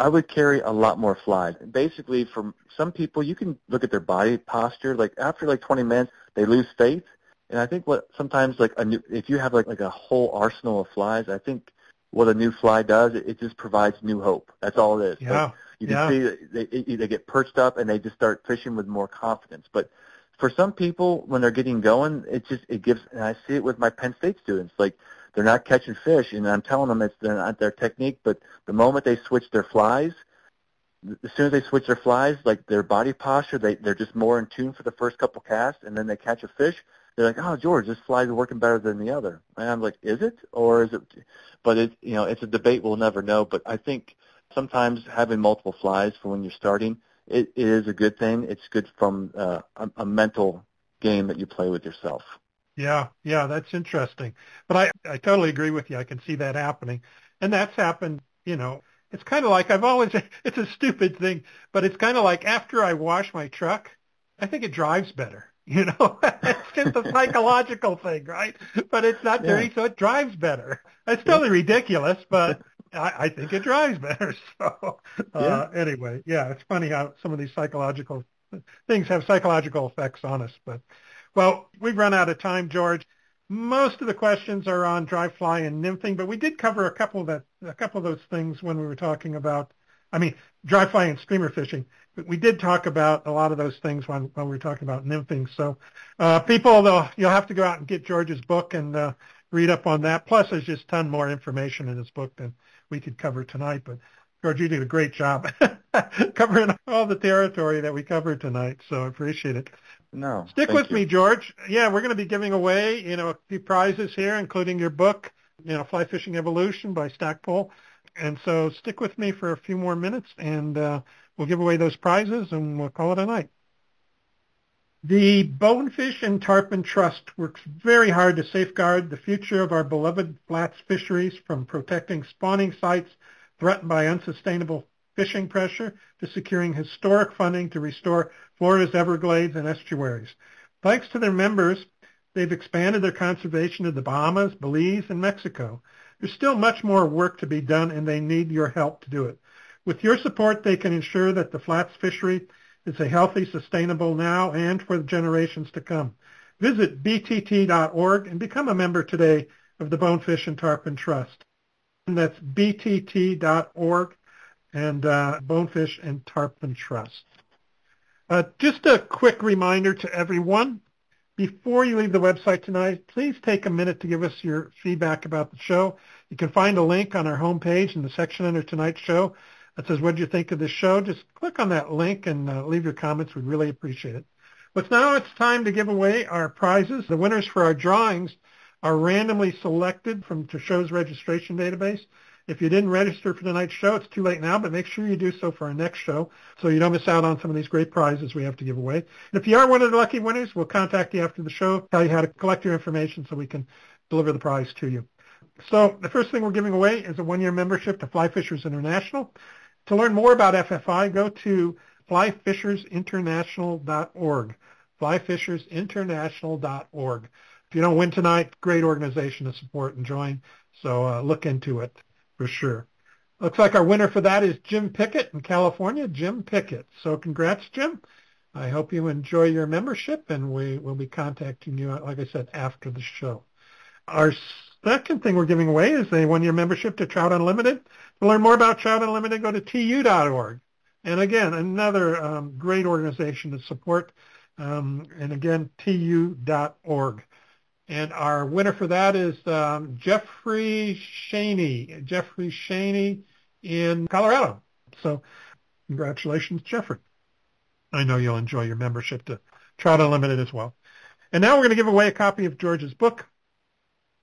I would carry a lot more flies. Basically, for some people, you can look at their body posture. Like after like 20 minutes, they lose faith. And I think what sometimes like a new, if you have like like a whole arsenal of flies, I think what a new fly does, it, it just provides new hope. That's all it is. Yeah. Like, you can yeah. see that they they get perched up and they just start fishing with more confidence. But for some people, when they're getting going, it just it gives. And I see it with my Penn State students. Like they're not catching fish, and I'm telling them it's not their technique. But the moment they switch their flies, as soon as they switch their flies, like their body posture, they they're just more in tune for the first couple casts, and then they catch a fish. They're like, oh, George, this fly is working better than the other. And I'm like, is it, or is it? But it, you know, it's a debate we'll never know. But I think sometimes having multiple flies for when you're starting, it, it is a good thing. It's good from uh, a, a mental game that you play with yourself. Yeah, yeah, that's interesting. But I, I totally agree with you. I can see that happening. And that's happened, you know, it's kind of like I've always, it's a stupid thing, but it's kind of like after I wash my truck, I think it drives better. You know, it's just a psychological thing, right? But it's not dirty, Yeah. so it drives better. It's totally ridiculous, but I, I think it drives better. So uh, anyway, yeah, it's funny how some of these psychological things have psychological effects on us. But well, we've run out of time, George. Most of the questions are on dry fly and nymphing, but we did cover a couple of that, a couple of those things when we were talking about, I mean, dry fly and streamer fishing. But we did talk about a lot of those things when, when we were talking about nymphing. So uh, people, though, you'll have to go out and get George's book and uh, read up on that. Plus, there's just a ton more information in his book than we could cover tonight. But George, you did a great job covering all the territory that we covered tonight. So I appreciate it. No, Stick with you. me, George. Yeah, we're going to be giving away, you know, a few prizes here, including your book, you know, Fly Fishing Evolution by Stackpole. And so stick with me for a few more minutes, and uh, we'll give away those prizes, and we'll call it a night. The Bonefish and Tarpon Trust works very hard to safeguard the future of our beloved flats fisheries from protecting spawning sites threatened by unsustainable fishing pressure to securing historic funding to restore Florida's Everglades and estuaries. Thanks to their members, they've expanded their conservation to the Bahamas, Belize, and Mexico. There's still much more work to be done, and they need your help to do it. With your support, they can ensure that the flats fishery is a healthy, sustainable now and for the generations to come. Visit btt.org and become a member today of the Bonefish and Tarpon Trust. And that's btt.org and uh, Bonefish and Tarpon Trust. Uh, just a quick reminder to everyone, before you leave the website tonight, please take a minute to give us your feedback about the show. You can find a link on our homepage in the section under tonight's show that says, what did you think of this show? Just click on that link and uh, leave your comments. We'd really appreciate it. But now it's time to give away our prizes. The winners for our drawings are randomly selected from the show's registration database. If you didn't register for tonight's show, it's too late now, but make sure you do so for our next show so you don't miss out on some of these great prizes we have to give away. And if you are one of the lucky winners, we'll contact you after the show, tell you how to collect your information so we can deliver the prize to you. So the first thing we're giving away is a one-year membership to Fly Fishers International. To learn more about FFI, go to flyfishersinternational.org, flyfishersinternational.org. If you don't win tonight, great organization to support and join, so uh, look into it for sure. Looks like our winner for that is Jim Pickett in California, Jim Pickett. So congrats, Jim. I hope you enjoy your membership, and we will be contacting you, like I said, after the show. Our second thing we're giving away is a one-year membership to Trout Unlimited. To learn more about Trout Unlimited, go to tu.org. And again, another um, great organization to support. Um, and again, tu.org. And our winner for that is um, Jeffrey Shaney. Jeffrey Shaney in Colorado. So congratulations, Jeffrey. I know you'll enjoy your membership to Trout Unlimited as well. And now we're going to give away a copy of George's book,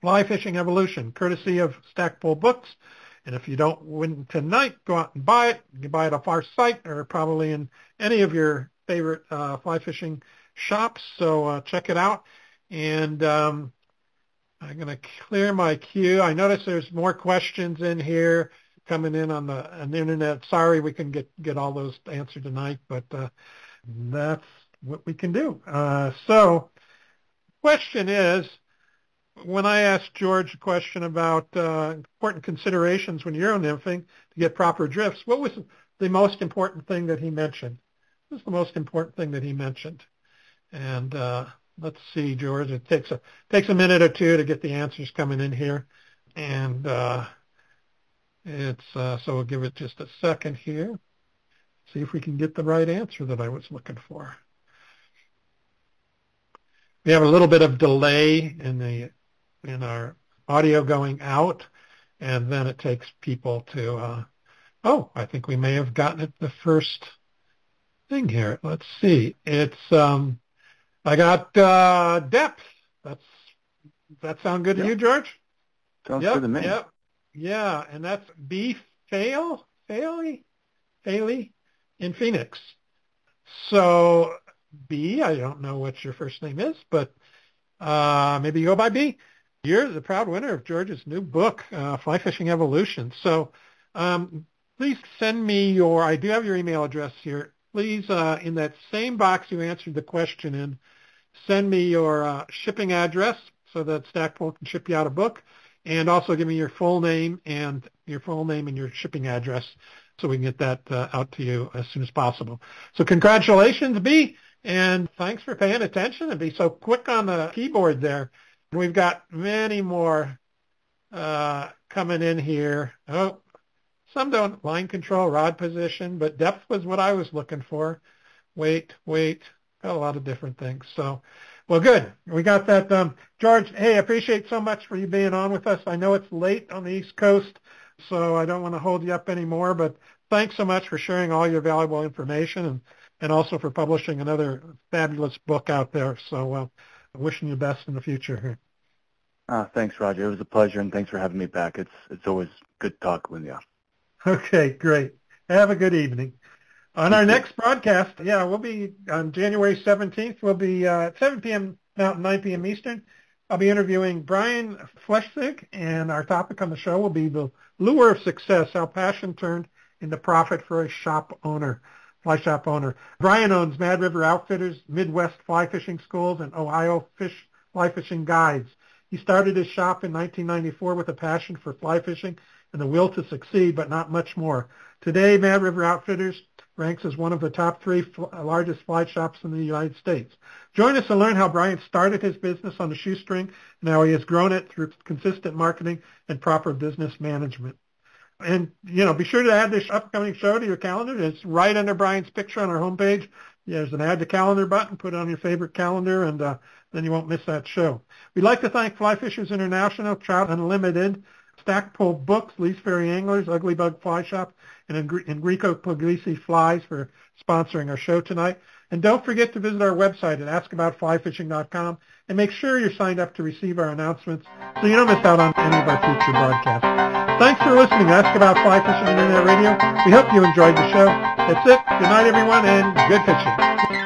Fly Fishing Evolution, courtesy of Stackpole Books. And if you don't win tonight, go out and buy it. You can buy it off our site or probably in any of your favorite uh, fly fishing shops. So uh, check it out. And um, I'm going to clear my queue. I notice there's more questions in here coming in on the, on the internet. Sorry we can get get all those answered tonight, but uh, that's what we can do. Uh, so, question is, when I asked George a question about uh, important considerations when you're nymphing to get proper drifts, what was the most important thing that he mentioned? What was the most important thing that he mentioned? And uh, let's see, George. It takes a takes a minute or two to get the answers coming in here, and uh, it's uh, so we'll give it just a second here. See if we can get the right answer that I was looking for. We have a little bit of delay in the in our audio going out, and then it takes people to. Uh, oh, I think we may have gotten it the first thing here. Let's see. It's um, I got uh, depth. That's does that sound good yep. to you, George? Sounds yep, good to me. Yep. Yeah, and that's B Fail, Failey, Failey in Phoenix. So B, I don't know what your first name is, but uh, maybe you go by B. You're the proud winner of George's new book, uh, Fly Fishing Evolution. So um, please send me your, I do have your email address here. Please, uh, in that same box you answered the question in, send me your uh, shipping address so that Stackpole can ship you out a book, and also give me your full name and your full name and your shipping address so we can get that uh, out to you as soon as possible. So congratulations, B, and thanks for paying attention and be so quick on the keyboard there. We've got many more uh, coming in here. Oh, some don't line control, rod position, but depth was what I was looking for. Wait, weight, got a lot of different things. So, well, good. We got that. Um, George, hey, appreciate so much for you being on with us. I know it's late on the East Coast, so I don't want to hold you up anymore, but thanks so much for sharing all your valuable information and, and also for publishing another fabulous book out there. So uh, wishing you best in the future here. Uh, thanks, Roger. It was a pleasure, and thanks for having me back. It's it's always good talk with you. Okay, great. Have a good evening. On our next broadcast, yeah, we'll be on January 17th. We'll be uh, at 7 p.m. Mountain, 9 p.m. Eastern. I'll be interviewing Brian Flechsig, and our topic on the show will be the lure of success, how passion turned into profit for a shop owner, fly shop owner. Brian owns Mad River Outfitters, Midwest Fly Fishing Schools, and Ohio Fish Fly Fishing Guides. He started his shop in 1994 with a passion for fly fishing and the will to succeed, but not much more. Today, Mad River Outfitters ranks as one of the top three fl- largest fly shops in the United States. Join us to learn how Brian started his business on a shoestring and how he has grown it through consistent marketing and proper business management. And, you know, be sure to add this upcoming show to your calendar. It's right under Brian's picture on our homepage. There's an add to calendar button. Put it on your favorite calendar, and uh, then you won't miss that show. We'd like to thank Fly Fishers International, Trout Unlimited, Stackpole Books, Lees Ferry Anglers, Ugly Bug Fly Shop, and Enrico Puglisi Flies for sponsoring our show tonight. And don't forget to visit our website at askaboutflyfishing.com and make sure you're signed up to receive our announcements so you don't miss out on any of our future broadcasts. Thanks for listening to Ask About Fly Fishing Internet Radio. We hope you enjoyed the show. That's it. Good night, everyone, and good fishing.